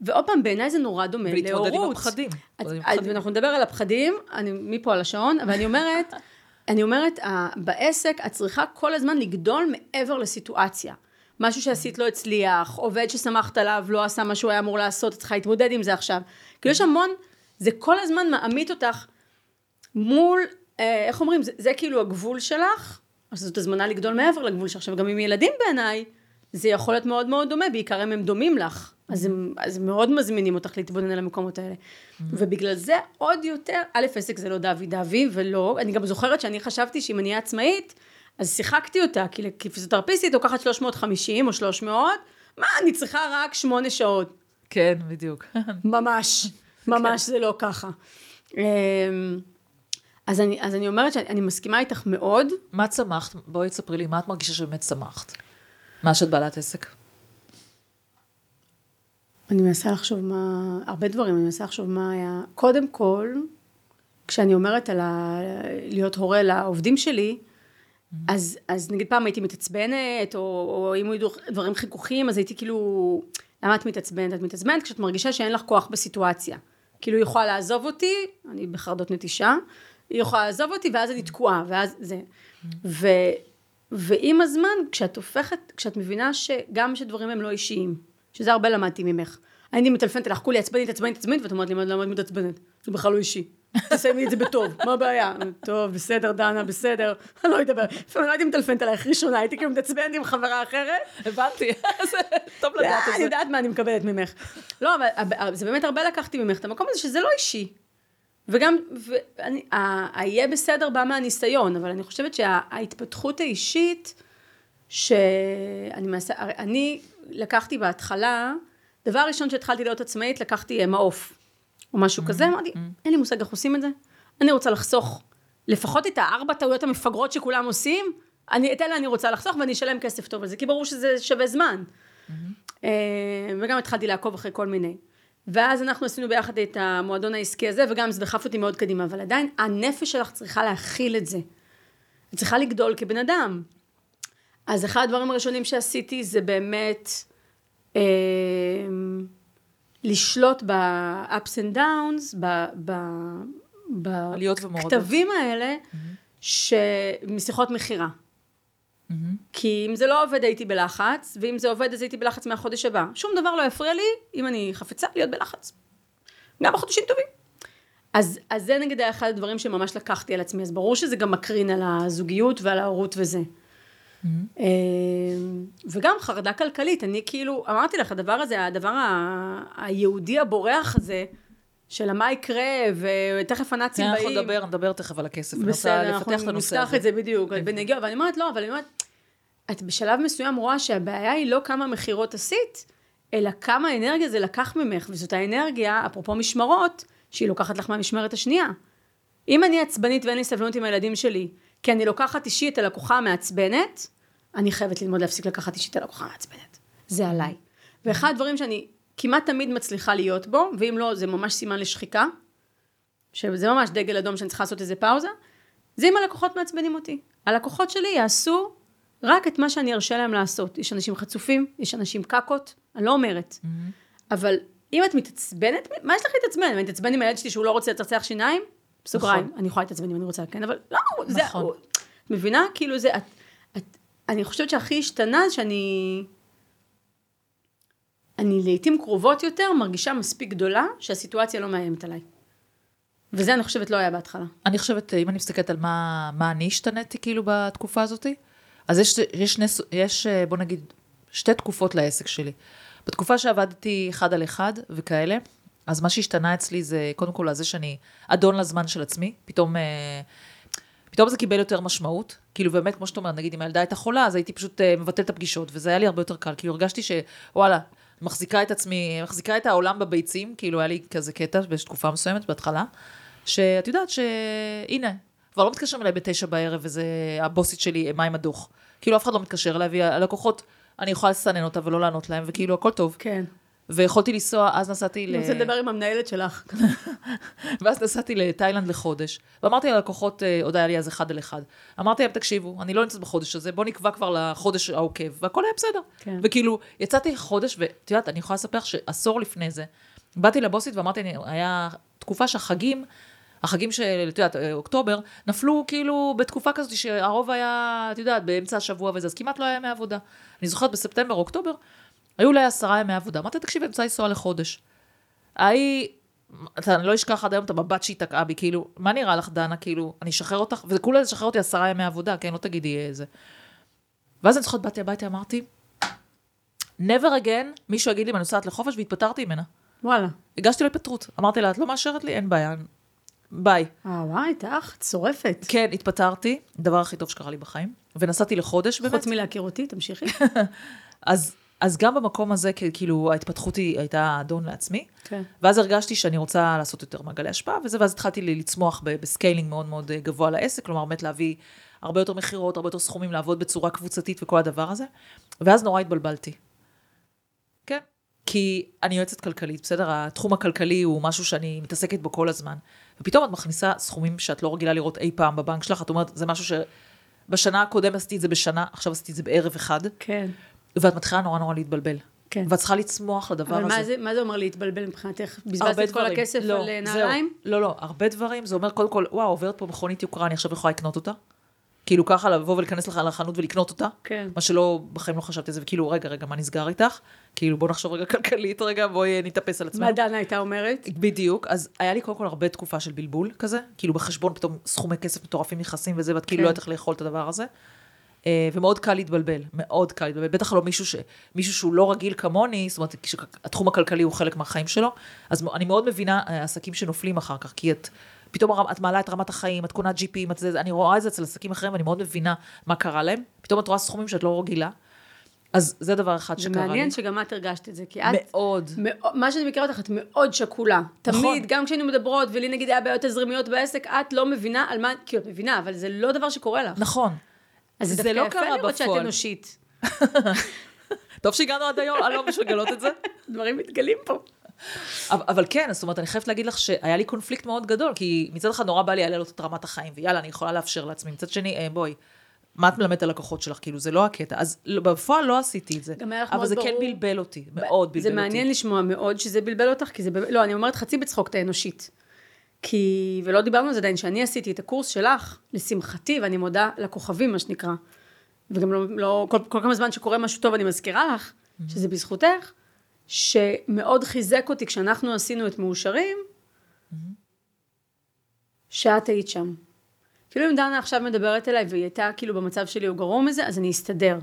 ועוד פעם, בעיניי זה נורא דומה להורות. ולהתמודד עם הפחדים. אנחנו נדבר על הפחדים, אני מפה על השעון, אבל אני אומרת, אני אומרת, בעסק את צריכה כל הזמן לגדול מעבר לסיטואציה. משהו שעשית לא הצליח, עובד שסמכת עליו לא עשה מה שהוא היה אמור לעשות, את צריכה להתמודד עם זה עכשיו. כאילו יש המון, זה כל הזמן מעמית אותך מול, אה, איך אומרים, זה, זה כאילו הגבול שלך, אז זאת הזמנה לגדול מעבר לגבול שלך. עכשיו גם עם ילדים בעיניי, זה יכול להיות מאוד מאוד דומה, בעיקר אם הם דומים לך. אז הם, אז הם מאוד מזמינים אותך להתבונן על המקומות האלה. Mm-hmm. ובגלל זה עוד יותר, א', עסק זה לא דווי דווי, ולא, אני גם זוכרת שאני חשבתי שאם אני אהיה עצמאית, אז שיחקתי אותה, כי כפיזיותרפיסטית לוקחת 350 או 300, מה, אני צריכה רק שמונה שעות. כן, בדיוק. ממש, ממש כן. זה לא ככה. אמ, אז אני, אז אני אומרת שאני מסכימה איתך מאוד. מה צמחת? בואי תספרי לי, מה את מרגישה שבאמת צמחת? מה שאת בעלת עסק? אני מנסה לחשוב מה, הרבה דברים, אני מנסה לחשוב מה היה. קודם כל, כשאני אומרת על ה... להיות הורה לעובדים שלי, mm-hmm. אז, אז נגיד פעם הייתי מתעצבנת, או, או אם היו דברים חיכוכים, אז הייתי כאילו, למה את מתעצבנת? את מתעצבנת כשאת מרגישה שאין לך כוח בסיטואציה. כאילו היא יכולה לעזוב אותי, אני בחרדות נטישה, היא יכולה לעזוב אותי ואז אני תקועה, ואז זה. Mm-hmm. ועם הזמן, כשאת הופכת, כשאת מבינה שגם שדברים הם לא אישיים, שזה הרבה למדתי ממך. אני מטלפנת אליך, כולי עצבנית, עצבנית, עצבנית, ואת אומרת לי, למה את מתעצבנת? זה בכלל לא אישי. תסיימי את זה בטוב, מה הבעיה? טוב, בסדר, דנה, בסדר, אני לא אדבר. לפעמים לא הייתי מטלפנת אלייך ראשונה, הייתי כאילו מתעצבנת עם חברה אחרת. הבנתי, טוב לדעת את זה. אני יודעת מה אני מקבלת ממך. לא, אבל זה באמת הרבה לקחתי ממך, את המקום הזה שזה לא אישי. וגם, ה"יהיה בסדר" בא מהניסיון, אבל אני חושבת שההתפתחות האישית, שאני מנסה, אני לקחתי בהתחלה, דבר ראשון שהתחלתי להיות עצמאית, לקחתי אה, מעוף, או משהו כזה, אמרתי, אין לי מושג איך עושים את זה, אני רוצה לחסוך לפחות את הארבע טעויות המפגרות שכולם עושים, אני, את אלה אני רוצה לחסוך ואני אשלם כסף טוב על זה, כי ברור שזה שווה זמן. אה, וגם התחלתי לעקוב אחרי כל מיני. ואז אנחנו עשינו ביחד את המועדון העסקי הזה, וגם זה דחף אותי מאוד קדימה, אבל עדיין הנפש שלך צריכה להכיל את זה. היא צריכה לגדול כבן אדם. אז אחד הדברים הראשונים שעשיתי זה באמת אה, לשלוט ב-ups and downs. בכתבים האלה, ש... משיחות מכירה. כי אם זה לא עובד הייתי בלחץ, ואם זה עובד אז הייתי בלחץ מהחודש הבא. שום דבר לא יפריע לי, אם אני חפצה, להיות בלחץ. גם בחודשים טובים. אז, אז זה נגיד היה אחד הדברים שממש לקחתי על עצמי, אז ברור שזה גם מקרין על הזוגיות ועל ההורות וזה. אה, וגם חרדה כלכלית, אני כאילו, אמרתי לך, הדבר הזה, הדבר ה- היהודי הבורח הזה, של מה יקרה, ותכף הנאצים כן, באים. אנחנו נדבר, נדבר תכף על הכסף. בסדר, אנחנו את הנושא נפתח. את זה בדיוק, ונגיע, אבל אני אומרת לא, אבל אני אומרת, את בשלב מסוים רואה שהבעיה היא לא כמה מכירות עשית, אלא כמה אנרגיה זה לקח ממך, וזאת האנרגיה, אפרופו משמרות, שהיא לוקחת לך מהמשמרת השנייה. אם אני עצבנית ואין לי סבלנות עם הילדים שלי, כי אני לוקחת אישית את הלקוחה המעצבנת, אני חייבת ללמוד להפסיק לקחת אישית את הלקוחה המעצבנת. זה עליי. ואחד הדברים שאני כמעט תמיד מצליחה להיות בו, ואם לא, זה ממש סימן לשחיקה, שזה ממש דגל אדום שאני צריכה לעשות איזה פאוזה, זה אם הלקוחות מעצבנים אותי. הלקוחות שלי יעשו רק את מה שאני ארשה להם לעשות. יש אנשים חצופים, יש אנשים קקות, אני לא אומרת. אבל אם את מתעצבנת, מה יש לך להתעצבן? אני אתעצבן עם הילד שלי שהוא לא רוצה לצחצח שיניים? בסוגריים, נכון. אני יכולה להתעצבן אם אני רוצה, כן, אבל לא, זה, נכון. הוא- את מבינה? כאילו זה, את, את, אני חושבת שהכי השתנה שאני, אני לעיתים קרובות יותר מרגישה מספיק גדולה שהסיטואציה לא מאיימת עליי. וזה אני חושבת לא היה בהתחלה. אני חושבת, אם אני מסתכלת על מה, מה אני השתניתי כאילו בתקופה הזאת, אז יש, יש, סו- יש, אה, בוא נגיד, שתי תקופות לעסק שלי. בתקופה שעבדתי אחד על אחד וכאלה, אז מה שהשתנה אצלי זה, קודם כל, זה שאני אדון לזמן של עצמי, פתאום... אה, פתאום זה קיבל יותר משמעות, כאילו באמת, כמו שאת אומרת, נגיד אם הילדה הייתה חולה, אז הייתי פשוט uh, מבטל את הפגישות, וזה היה לי הרבה יותר קל, כאילו הרגשתי שוואלה, מחזיקה את עצמי, מחזיקה את העולם בביצים, כאילו היה לי כזה קטע באיזושהי תקופה מסוימת בהתחלה, שאת יודעת שהנה, כבר לא מתקשרים אליי בתשע בערב, וזה הבוסית שלי, מה עם הדוח? כאילו אף אחד לא מתקשר אליי, והלקוחות, אני יכולה לסנן אותה ולא לענות להם, וכאילו הכל טוב. כן. ויכולתי לנסוע, אז נסעתי ל... אני רוצה לדבר עם המנהלת שלך. ואז נסעתי לתאילנד לחודש, ואמרתי ללקוחות, אה, עוד היה לי אז אחד על אחד, אמרתי להם, תקשיבו, אני לא נמצאת בחודש הזה, בואו נקבע כבר לחודש העוקב, והכל היה בסדר. כן. וכאילו, יצאתי חודש, ואת יודעת, אני יכולה לספר שעשור לפני זה, באתי לבוסית ואמרתי, היה תקופה שהחגים, החגים של, את יודעת, אה, אוקטובר, נפלו כאילו בתקופה כזאת שהרוב היה, את יודעת, באמצע השבוע וזה, אז כמעט לא היה ימי עבודה. אני זוכרת בספטמבר, אוקטובר, היו אולי עשרה ימי עבודה. אמרתי, תקשיבי, אני רוצה לנסוע לחודש. ההיא, אתה, אני לא אשכח עד היום את המבט שהיא תקעה בי, כאילו, מה נראה לך, דנה, כאילו, אני אשחרר אותך, וזה כולה לשחרר אותי עשרה ימי עבודה, כן, לא תגידי איזה. ואז אני זוכרת, באתי הביתה, אמרתי, never again, מישהו יגיד לי, אני נוסעת לחופש, והתפטרתי ממנה. וואלה. הגשתי לה התפטרות. אמרתי לה, את לא מאשרת לי? אין בעיה. ביי. אה, וואי, תח, את שורפת. כן, התפטרתי, הדבר הכי טוב שקרה לי בחיים, ונסעתי לחודש באמת. חוץ מלהכיר אותי, תמשיכי. אז, אז גם במקום הזה, כאילו, ההתפתחות היא הייתה אדון לעצמי. כן. ואז הרגשתי שאני רוצה לעשות יותר מעגלי השפעה וזה, ואז התחלתי לצמוח ב scaling מאוד מאוד אה, גבוה לעסק, כלומר באמת להביא הרבה יותר מכירות, הרבה יותר סכומים, לעבוד בצורה קבוצתית וכל הדבר הזה. ואז נורא התבלבלתי. כן. כי אני יועצת כלכלית, בסדר? התחום הכלכלי הוא משהו שאני מתעסקת בו כל הזמן. ופתאום את מכניסה סכומים שאת לא רגילה לראות אי פעם בבנק שלך, את אומרת, זה משהו שבשנה הקודמת עשיתי את זה בשנה, עכשיו עשיתי את זה בערב אחד, כן. ואת מתחילה נורא נורא להתבלבל. כן. ואת צריכה לצמוח לדבר אבל הזה. מה זה, מה זה אומר להתבלבל מבחינתך? בזבזת את כל. הכסף לא, על אה, זהו. נעליים? לא, לא, הרבה דברים. זה אומר, קודם כל, וואו, עוברת פה מכונית יוקרה, אני עכשיו יכולה לקנות אותה. כאילו ככה לבוא ולהיכנס לך לחנות ולקנות אותה. כן. מה שלא, בחיים לא חשבתי על זה, וכאילו, רגע, רגע, מה נסגר איתך? כאילו, בוא נחשוב רגע כלכלית, רגע, בואי נתאפס על עצמנו. מה דנה הייתה אומרת? בדיוק, אז היה לי קודם כל הרבה תקופה של בלבול כזה, כאילו בחשבון פתאום סכומי כסף מטורפים נכנסים וזה, ואת כאילו כן. לא יודעת איך לאכול את הדבר הזה. אה, ומאוד קל להתבלבל, מאוד קל להתבלבל, בטח לא מישהו, ש... מישהו שהוא לא רגיל כמוני, זאת אומרת, כשהתחום הכלכלי הוא חלק מהחיים שלו, אז אני מאוד מבינה אה, עסקים שנופלים אחר כך, כי את, פתאום את מעלה את רמת החיים, את קונה ג'יפים, את זה, אני רואה את זה אצל עסקים אחרים, ואני מאוד מבינה מה קרה להם, פתאום את רואה סכומים שאת לא רגילה, אז זה דבר אחד זה שקרה לי. מעניין שגם את הרגשת את זה, כי את... מאוד. מאוד, מה שאני מכירה אותך, את מאוד שקולה. נכון. תמיד, גם כשהיינו מדברות, ולי נגיד היה בעיות תזרימיות בעסק, את לא מבינה על מה, כאילו, את מבינה, אבל זה לא דבר שקורה לך. נכון. אז זה זה דווקא לא יפה קרה לראות שאת בפועל. אנושית. טוב שהגענו עד היום, אני לא בשביל לגלות את זה. דברים מתגלים פה. אבל, אבל כן, זאת אומרת, אני חייבת להגיד לך שהיה לי קונפליקט מאוד גדול, כי מצד אחד נורא בא לי להעלות את רמת החיים, ויאללה, אני יכולה לאפשר לעצמי. מצד שני, אה, בואי, מה את מלמדת על לקוחות שלך? כאילו, זה לא הקטע. אז לא, בפועל לא עשיתי את זה. גם היה לך אבל מאוד זה כן ברור. בלבל אותי, מאוד בלבל זה אותי. מעניין לשמוע מאוד שזה בלבל אותך, כי זה באמת, לא, אני אומרת חצי בצחוק את האנושית. כי, ולא דיברנו על זה עדיין, שאני עשיתי את הקורס שלך, לשמחתי, ואני מודה לכוכבים, מה שנקרא. וגם לא, לא כל, כל כמה זמן שקורה משהו טוב, אני מזכירה לך, שזה בזכותך, שמאוד חיזק אותי כשאנחנו עשינו את מאושרים, שאת היית שם. כאילו אם דנה עכשיו מדברת אליי והיא הייתה כאילו במצב שלי או גרוע מזה, אז אני אסתדר.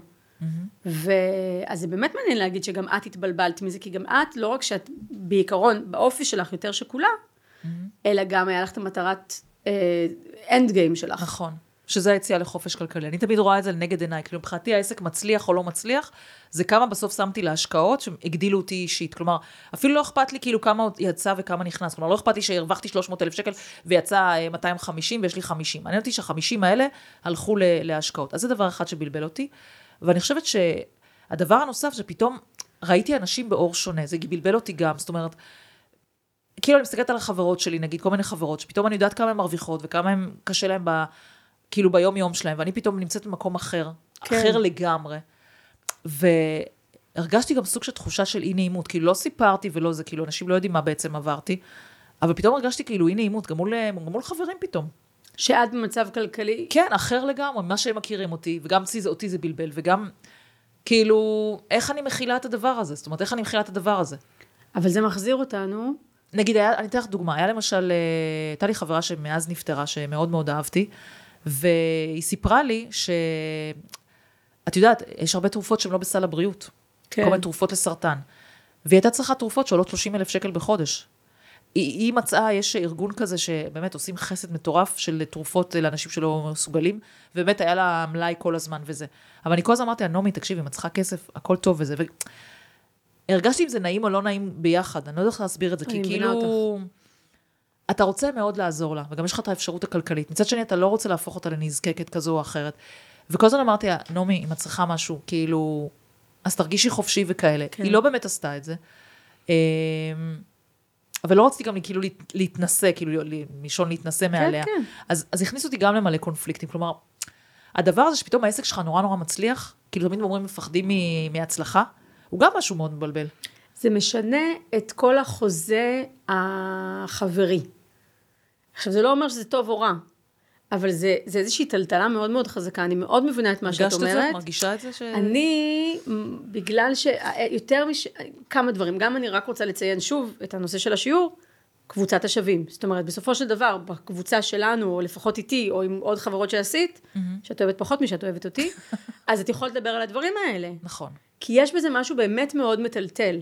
ואז זה באמת מעניין להגיד שגם את התבלבלת מזה, כי גם את, לא רק שאת בעיקרון, באופי שלך יותר שקולה, אלא גם היה לך את המטרת אנד גיים שלך. נכון. שזה היציאה לחופש כלכלי. אני תמיד רואה את זה לנגד עיניי. כאילו, מבחינתי העסק מצליח או לא מצליח, זה כמה בסוף שמתי להשקעות שהגדילו אותי אישית. כלומר, אפילו לא אכפת לי כאילו כמה יצא וכמה נכנס. כלומר, לא אכפת לי שהרווחתי 300 אלף שקל ויצא אה, 250 ויש לי 50. מעניין אותי שהחמישים האלה הלכו להשקעות. אז זה דבר אחד שבלבל אותי. ואני חושבת שהדבר הנוסף, שפתאום ראיתי אנשים באור שונה, זה בלבל אותי גם. זאת אומרת, כאילו אני מסתכלת על החברות שלי, נגיד כל מיני חברות, שפתאום אני יודעת כמה הן מרוויחות וכמה הן קשה להן ב... כאילו ביום יום שלהם, ואני פתאום נמצאת במקום אחר, כן. אחר לגמרי. והרגשתי גם סוג של תחושה של אי נעימות, כאילו לא סיפרתי ולא זה, כאילו אנשים לא יודעים מה בעצם עברתי, אבל פתאום הרגשתי כאילו אי נעימות, גם מול, גם מול חברים פתאום. שאת במצב כלכלי, כן, אחר לגמרי, ממה שהם מכירים אותי, וגם אותי זה, אותי זה בלבל, וגם כאילו, איך אני מכילה את הדבר הזה? זאת אומרת, איך אני מכילה את הדבר הזה? אבל זה מחזיר אותנו, נגיד, היה, אני אתן לך דוגמה, היה למשל, אה, הייתה לי חברה שמאז נפטרה, שמאוד מאוד אהבתי, והיא סיפרה לי ש... את יודעת, יש הרבה תרופות שהן לא בסל הבריאות. כן. כל מיני תרופות לסרטן. והיא הייתה צריכה תרופות שעולות 30 אלף שקל בחודש. היא, היא מצאה, יש ארגון כזה שבאמת עושים חסד מטורף של תרופות לאנשים שלא מסוגלים, ובאמת היה לה מלאי כל הזמן וזה. אבל אני כל הזמן אמרתי לה, נעמי, תקשיבי, אם את צריכה כסף, הכל טוב וזה. והרגשתי אם זה נעים או לא נעים ביחד, אני לא יודעת איך להסביר את זה, כי כאילו... אתה רוצה מאוד לעזור לה, וגם יש לך את האפשרות הכלכלית. מצד שני, אתה לא רוצה להפוך אותה לנזקקת כזו או אחרת. וכל הזמן אמרתי לה, נעמי, אם את צריכה משהו, כאילו, אז תרגישי חופשי וכאלה. כן. היא לא באמת עשתה את זה. אמ, אבל לא רציתי גם כאילו להת- להתנשא, כאילו מלשון להתנשא מעליה. כן. אז, אז הכניסו אותי גם למלא קונפליקטים. כלומר, הדבר הזה שפתאום העסק שלך נורא נורא מצליח, כאילו תמיד אומרים מפחדים מ- מהצלחה, הוא גם משהו מאוד מבלבל. זה משנה את כל החוזה החברי. עכשיו, זה לא אומר שזה טוב או רע, אבל זה, זה איזושהי טלטלה מאוד מאוד חזקה, אני מאוד מבינה את מה שאת הרגשת את אומרת. זה? מרגישה את זה? ש... אני, בגלל ש... יותר מש... כמה דברים, גם אני רק רוצה לציין שוב את הנושא של השיעור, קבוצת השווים. זאת אומרת, בסופו של דבר, בקבוצה שלנו, או לפחות איתי, או עם עוד חברות שעשית, שאת אוהבת פחות משאת אוהבת אותי, אז את יכולת לדבר על הדברים האלה. נכון. כי יש בזה משהו באמת מאוד מטלטל.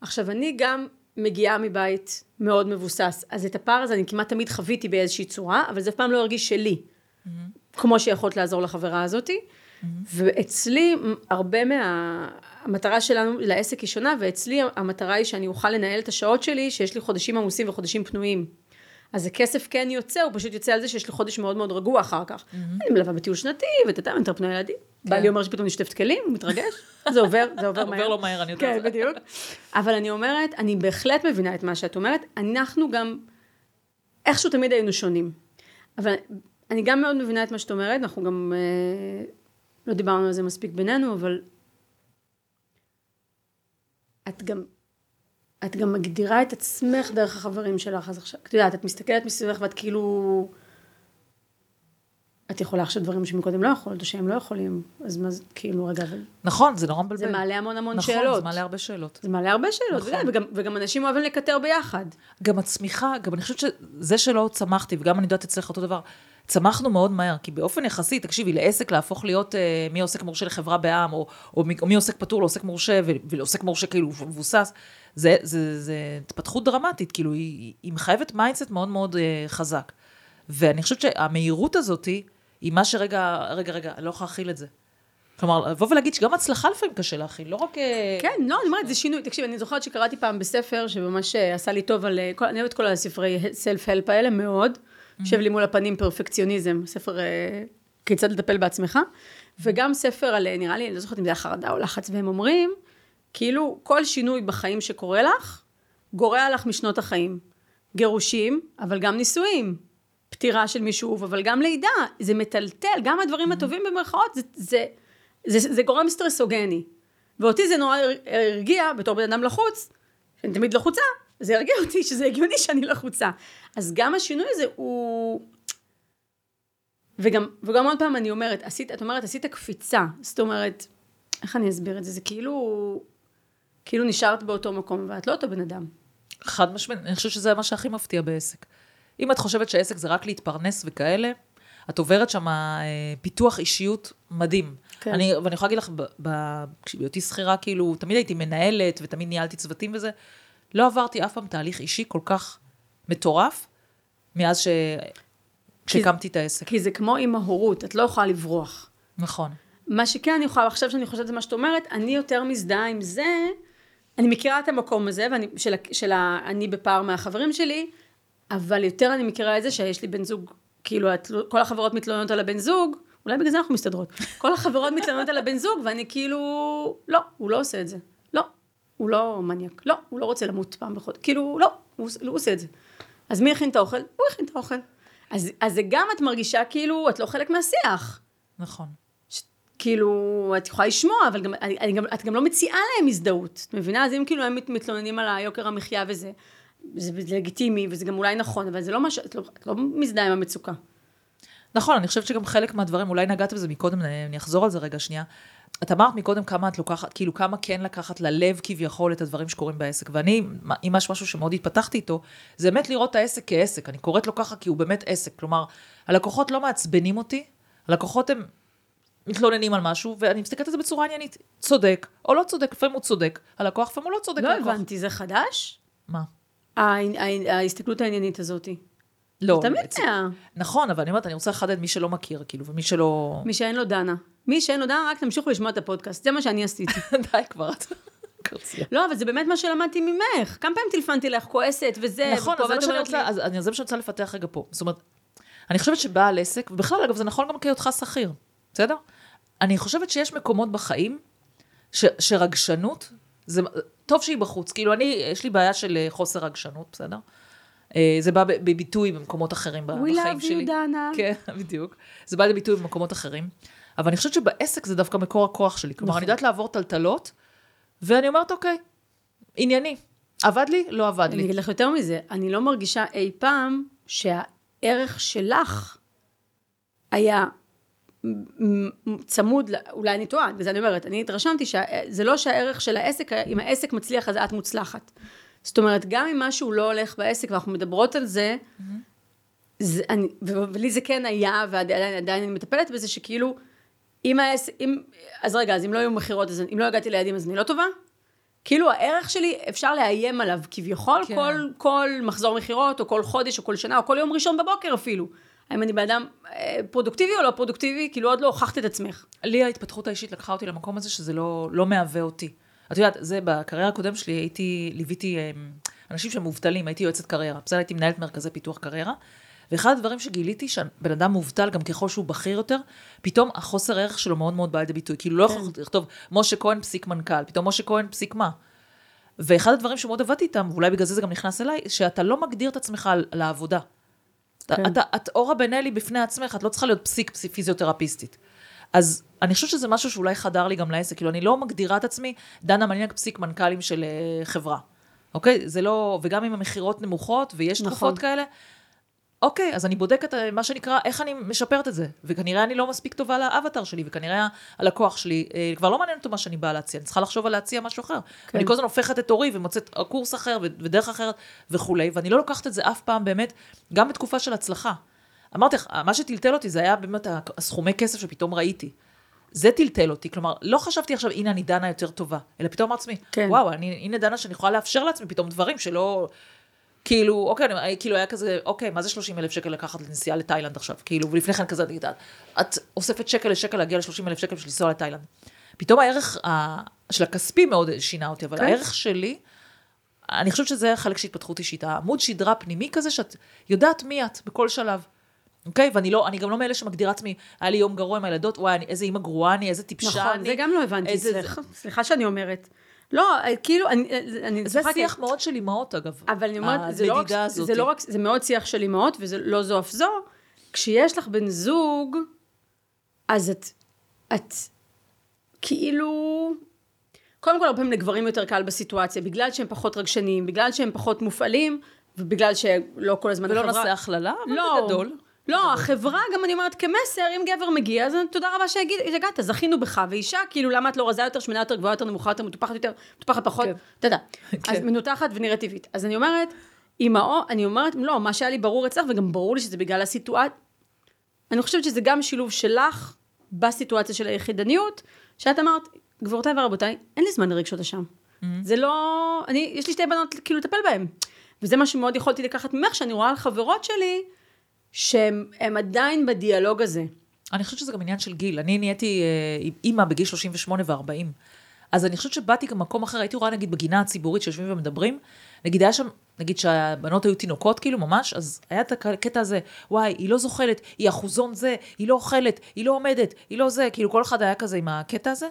עכשיו, אני גם מגיעה מבית מאוד מבוסס, אז את הפער הזה אני כמעט תמיד חוויתי באיזושהי צורה, אבל זה אף פעם לא הרגיש שלי. כמו שיכולת לעזור לחברה הזאתי. ואצלי, הרבה מה... המטרה שלנו לעסק היא שונה, ואצלי המטרה היא שאני אוכל לנהל את השעות שלי, שיש לי חודשים עמוסים וחודשים פנויים. אז הכסף כן יוצא, הוא פשוט יוצא על זה שיש לי חודש מאוד מאוד רגוע אחר כך. אני מלווה בטיול שנתי, ואתה יודע, יותר פנוי ילדים. בעלי אומר שפתאום נשטף כלים, הוא מתרגש, זה עובר, זה עובר מהר. עובר לו מהר, אני יודעת. כן, בדיוק. אבל אני אומרת, אני בהחלט מבינה את מה שאת אומרת, אנחנו גם, איכשהו תמיד היינו שונים. אבל אני גם מאוד מבינה את מה שאת אומרת, אנחנו גם, אה, לא דיברנו על זה מספיק בינינו, אבל את גם, את גם מגדירה את עצמך דרך החברים שלך, אז עכשיו, את יודעת, את מסתכלת מסביבך ואת כאילו, את יכולה עכשיו דברים שמקודם לא יכולת, או שהם לא יכולים, אז מה זה, כאילו, רגע, אבל נכון, זה נורא מבלבל. זה מעלה המון המון נכון, שאלות. זה מעלה הרבה שאלות. זה מעלה הרבה שאלות, נכון. נכון. וגם, וגם אנשים אוהבים לקטר ביחד. גם הצמיחה, גם אני חושבת שזה שלא צמחתי, וגם אני יודעת אצלך אותו דבר, צמחנו מאוד מהר, כי באופן יחסי, תקשיבי, לעסק להפוך להיות אה, מעוסק מורשה לחברה בע"מ, או, או, מ- או מעוסק פטור לעוסק מורשה, ולעוסק מורשה כאילו מבוסס, זה, זה, זה התפתחות דרמטית, כאילו, היא, היא מחייבת mindset מאוד מאוד אה, חזק. ואני חושבת שהמהירות הזאת היא מה שרגע, רגע, רגע, אני לא יכולה להכיל את זה. כלומר, לבוא ולהגיד שגם הצלחה לפעמים קשה להכיל, לא רק... אה, כן, לא, אני אומרת, זה שינוי. תקשיב, אני זוכרת שקראתי פעם בספר שממש אה, עשה לי טוב על... אה, אני אוהבת כל הספרי self-help האלה מאוד. יושב לי מול הפנים פרפקציוניזם, ספר אה, כיצד לטפל בעצמך. וגם ספר על, אה, נראה לי, אני לא זוכרת אם זה היה חרדה או לחץ, והם אומרים, כאילו, כל שינוי בחיים שקורה לך, גורע לך משנות החיים. גירושים, אבל גם נישואים. פטירה של מישהו, אבל גם לידה. זה מטלטל, גם הדברים הטובים במרכאות, זה, זה, זה, זה, גורם סטרסוגני. ואותי זה נורא הרגיע, בתור בן אדם לחוץ, שאני תמיד לחוצה, זה הרגיע אותי שזה הגיוני שאני לחוצה. אז גם השינוי הזה הוא... וגם, וגם עוד פעם אני אומרת, עשית, את אומרת, עשית קפיצה. זאת אומרת, איך אני אסביר את זה? זה כאילו, כאילו נשארת באותו מקום, ואת לא אותו בן אדם. חד משמעית, אני חושבת שזה מה שהכי מפתיע בעסק. אם את חושבת שעסק זה רק להתפרנס וכאלה, את עוברת שם אה, פיתוח אישיות מדהים. כן. אני, ואני יכולה להגיד לך, בהיותי שכירה, כאילו, תמיד הייתי מנהלת ותמיד ניהלתי צוותים וזה, לא עברתי אף פעם תהליך אישי כל כך מטורף, מאז ש... כשהקמתי את העסק. כי זה כמו עם ההורות, את לא יכולה לברוח. נכון. מה שכן אני יכולה, עכשיו שאני חושבת על מה שאת אומרת, אני יותר מזדהה עם זה, אני מכירה את המקום הזה, ואני, של, של ה, אני בפער מהחברים שלי, אבל יותר אני מכירה את זה שיש לי בן זוג, כאילו, את, כל החברות מתלוננות על הבן זוג, אולי בגלל זה אנחנו מסתדרות. כל החברות מתלוננות על הבן זוג, ואני כאילו, לא, הוא לא עושה את זה. לא, הוא לא מניאק. לא, הוא לא רוצה למות פעם בחודש. כאילו, לא, הוא, לא עושה את זה. אז מי הכין את האוכל? הוא הכין את האוכל. אז, אז זה גם את מרגישה כאילו, את לא חלק מהשיח. נכון. ש, כאילו, את יכולה לשמוע, אבל גם, אני, אני גם, את גם לא מציעה להם הזדהות. את מבינה? אז אם כאילו הם מתלוננים על היוקר המחיה וזה, זה לגיטימי, וזה גם אולי נכון, אבל זה לא משהו, את לא, את לא מזדהה עם המצוקה. נכון, אני חושבת שגם חלק מהדברים, אולי נגעת בזה מקודם, אני אחזור על זה רגע שנייה. את אמרת מקודם כמה את לוקחת, כאילו כמה כן לקחת ללב כביכול את הדברים שקורים בעסק. ואני, אם יש משהו שמאוד התפתחתי איתו, זה באמת לראות את העסק כעסק. אני קוראת לו ככה כי הוא באמת עסק. כלומר, הלקוחות לא מעצבנים אותי, הלקוחות הם מתלוננים על משהו, ואני מסתכלת על זה בצורה עניינית. צודק, או לא צודק, לפעמים הוא צודק, הלקוח לפעמים הוא לא צודק. לא הבנתי, זה חדש? מה? ההסתכלות העניינית הזאתי. לא. תמיד היה. נכון, אבל אני אומרת, אני רוצה לחדד מי שלא מכיר, כאילו, ומי שלא... מי שאין לו דנה. מי שאין לו דנה, רק תמשיכו לשמוע את הפודקאסט. זה מה שאני עשיתי. די כבר. לא, אבל זה באמת מה שלמדתי ממך. כמה פעמים טלפנתי לך, כועסת וזה. נכון, אז זה מה שאני רוצה, לפתח רגע פה. זאת אומרת, אני חושבת שבעל עסק, ובכלל, אגב, זה נכון גם כהיותך שכיר, בסדר? אני חושבת שיש מקומות בחיים ש, שרגשנות, זה טוב שהיא בחוץ. כאילו, אני, יש לי בעיה של אה, חוסר רגשנות, בסדר? אה, זה בא בביטוי במקומות אחרים בחיים שלי. We love you, דנה. כן, בדיוק. זה בא לביטוי במקומות אחרים. אבל אני חושבת שבעסק זה דווקא מקור הכוח שלי. כלומר, נכון. אני יודעת לעבור טלטלות, ואני אומרת, אוקיי, ענייני. עבד לי? לא עבד לי. אני אגיד לך יותר מזה, אני לא מרגישה אי פעם שהערך שלך היה צמוד, אולי אני טועה, וזה אני אומרת, אני התרשמתי שזה לא שהערך של העסק, אם העסק מצליח אז את מוצלחת. זאת אומרת, גם אם משהו לא הולך בעסק ואנחנו מדברות על זה, mm-hmm. זה אני, ולי זה כן היה, ועדיין אני מטפלת בזה, שכאילו, אם העסק, אם, אז רגע, אז אם לא היו מכירות, אז אם לא הגעתי ליעדים, אז אני לא טובה? כאילו הערך שלי, אפשר לאיים עליו כביכול, כן. כל, כל מחזור מכירות, או כל חודש, או כל שנה, או כל יום ראשון בבוקר אפילו. האם אני בן אדם אה, פרודוקטיבי או לא פרודוקטיבי? כאילו עוד לא הוכחת את עצמך. לי ההתפתחות האישית לקחה אותי למקום הזה שזה לא, לא מהווה אותי. את יודעת, זה בקריירה הקודם שלי, הייתי, ליוויתי אה, אנשים שהם מובטלים, הייתי יועצת קריירה. בסדר, הייתי מנהלת מרכזי פיתוח קריירה. ואחד הדברים שגיליתי, שבן אדם מובטל, גם ככל שהוא בכיר יותר, פתאום החוסר ערך שלו מאוד מאוד בא לידי ביטוי. כאילו לא כן. יכול לכתוב, משה כהן פסיק מנכ"ל, פתאום משה כהן פסיק מה. ואחד הדברים שמאוד עבדתי איתם, ואולי בגלל זה זה גם נכנס אליי, שאתה לא מגדיר את עצמך על העבודה. כן. אתה, את אורה בן אלי בפני עצמך, את לא צריכה להיות פסיק, פיזיותרפיסטית. אז אני חושבת שזה משהו שאולי חדר לי גם לעסק, כאילו אני לא מגדירה את עצמי, דנה מניאק פסיק מנכ"לים של uh, חברה, אוקיי? זה לא, וגם אם המכירות נמוכות ויש נכון. תקופות כאלה, אוקיי, אז אני בודקת אה, מה שנקרא, איך אני משפרת את זה. וכנראה אני לא מספיק טובה לאבטר שלי, וכנראה הלקוח שלי, אה, כבר לא מעניין אותו מה שאני באה להציע, אני צריכה לחשוב על להציע משהו אחר. כן. אני כל הזמן הופכת את אורי ומוצאת קורס אחר ודרך אחרת וכולי, ואני לא לוקחת את זה אף פעם באמת, גם בתקופה של הצלחה. אמרתי לך, מה שטלטל אותי זה היה באמת הסכומי כסף שפתאום ראיתי. זה טלטל אותי, כלומר, לא חשבתי עכשיו, הנה אני דנה יותר טובה, אלא פתאום אמרתי לעצמי, כן. וואו, אני, הנה דנה שאני יכולה לאפשר לעצמי פתאום דברים שלא, כאילו, אוקיי, אני, כאילו היה כזה, אוקיי, מה זה 30 אלף שקל לקחת לנסיעה לתאילנד עכשיו? כאילו, ולפני כן כזה, את, את אוספת שקל לשקל להגיע ל-30 אלף שקל בשביל לנסוע לתאילנד. פתאום הערך ה, של הכספי מאוד שינה אותי, אבל כן. הערך שלי, אני חושבת שזה החלק של התפתחות אישית, העמוד שדרה פנימי כזה, שאת יודעת מי את בכל שלב. אוקיי? ואני לא, אני גם לא מאלה שמגדירה עצמי, היה לי יום גרוע עם הילדות, וואי, אני, איזה אימא גרועה אני, איזה טיפשה נכון, אני. נכון, זה גם לא הבנתי, איזה... סליחה שאני אומרת. לא, אה, כאילו, אני, אני זה צוחקת. שיח מאוד של אימהות, אגב. אבל אני אומרת, זה לא, רק, זה. לא רק, זה מאוד שיח של אימהות, וזה לא זו אף זו. כשיש לך בן זוג, אז את, את כאילו... קודם כל, הרבה פעמים לגברים יותר קל בסיטואציה, בגלל שהם פחות רגשניים, בגלל שהם פחות מופעלים, ובגלל שלא כל הזמן ולא החברה... נעשה הכללה, אבל לא, בגדול. לא, החברה, גם אני אומרת, כמסר, אם גבר מגיע, אז תודה רבה שהגעת, זכינו בך, ואישה, כאילו, למה את לא רזה יותר, שמנה יותר, גבוהה יותר, נמוכה יותר, מטופחת יותר, מטופחת פחות, כן. אתה יודע. אז כן. מנותחת ונראית טבעית. אז אני אומרת, אימהו, אני אומרת, לא, מה שהיה לי ברור אצלך, וגם ברור לי שזה בגלל הסיטואציה, אני חושבת שזה גם שילוב שלך בסיטואציה של היחידניות, שאת אמרת, גבירותיי ורבותיי, אין לי זמן לרגשות אשם. Mm-hmm. זה לא, אני, יש לי שתי בנות, כאילו, לטפל בהן. וזה מה שמאוד יכולתי לקחת ממך, שאני רואה על חברות שלי, הן עדיין בדיאלוג הזה. אני חושבת שזה גם עניין של גיל. אני נהייתי אה, אימא בגיל 38 ו-40. אז אני חושבת שבאתי גם מקום אחר, הייתי רואה נגיד בגינה הציבורית שיושבים ומדברים, נגיד היה שם, נגיד שהבנות היו תינוקות כאילו ממש, אז היה את הקטע הזה, וואי, היא לא זוחלת, היא אחוזון זה, היא לא אוכלת, היא לא עומדת, היא לא זה, כאילו כל אחד היה כזה עם הקטע הזה.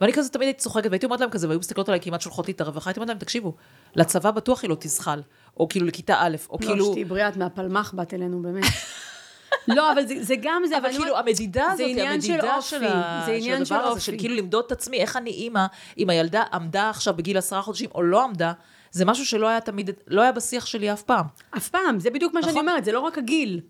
ואני כזה תמיד הייתי צוחקת, והייתי אומרת להם כזה, והיו מסתכלות עליי כמעט שולחות לי את הרווחה, הייתי אומרת להם, תקשיבו, לצבא בטוח היא לא תזחל, או כאילו לכיתה א', או לא, כאילו... שתהיי בריאה, את מהפלמ"ח באת אלינו, באמת. לא, אבל זה, זה גם זה, אבל אני כאילו המדידה הזאת, עניין של המדידה אופי, של, ה... זה עניין של אופי. של כאילו למדוד את עצמי, איך אני אימא, אם הילדה עמדה עכשיו בגיל עשרה חודשים או לא עמדה, זה משהו שלא היה תמיד, לא היה בשיח שלי אף פעם. אף פעם, זה בדיוק מה שאני נכון. אומרת, זה לא רק הגיל.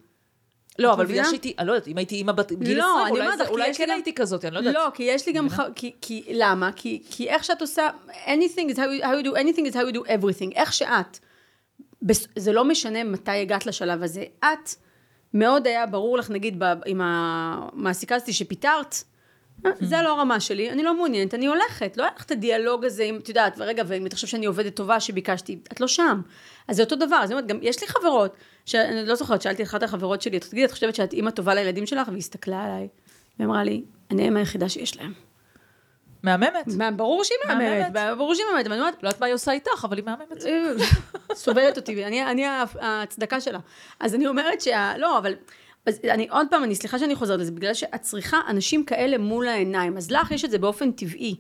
לא, אבל בגלל? שהייתי, אני לא יודעת, אם הייתי אימא בת גיל לא, 20, אני אולי, כן הייתי כזאת, אני לא יודעת. לא, כי יש לי גם. כי, כי, למה? כי, כי איך שאת עושה, anything is how you, do, anything is how you do everything, איך שאת. זה לא משנה מתי הגעת לשלב הזה, את, מאוד היה ברור לך, נגיד, ב... עם המעסיקה הזאתי שפיטרת, זה לא הרמה שלי, אני לא מעוניינת, אני הולכת, לא היה לך את הדיאלוג הזה, אם את יודעת, ורגע, ואם אתה חושב שאני עובדת טובה שביקשתי, את לא שם. אז זה אותו דבר, אז אני אומרת, גם יש לי חברות, שאני לא זוכרת, שאלתי את אחת החברות שלי, תגידי, את חושבת שאת אימא טובה לילדים שלך? והיא הסתכלה עליי, ואמרה לי, אני האמא היחידה שיש להם. מהממת. מה, ברור שהיא מהממת. ברור שהיא מהממת, אבל אני אומרת, לא יודעת מה היא עושה איתך, אבל היא מהממת. סובלת אותי, אני, אני ההצדקה שלה. אז אני אומרת שה... לא, אבל... אז אני עוד פעם, אני סליחה שאני חוזרת לזה, בגלל שאת צריכה אנשים כאלה מול העיניים, אז לך יש את זה באופן טבעי.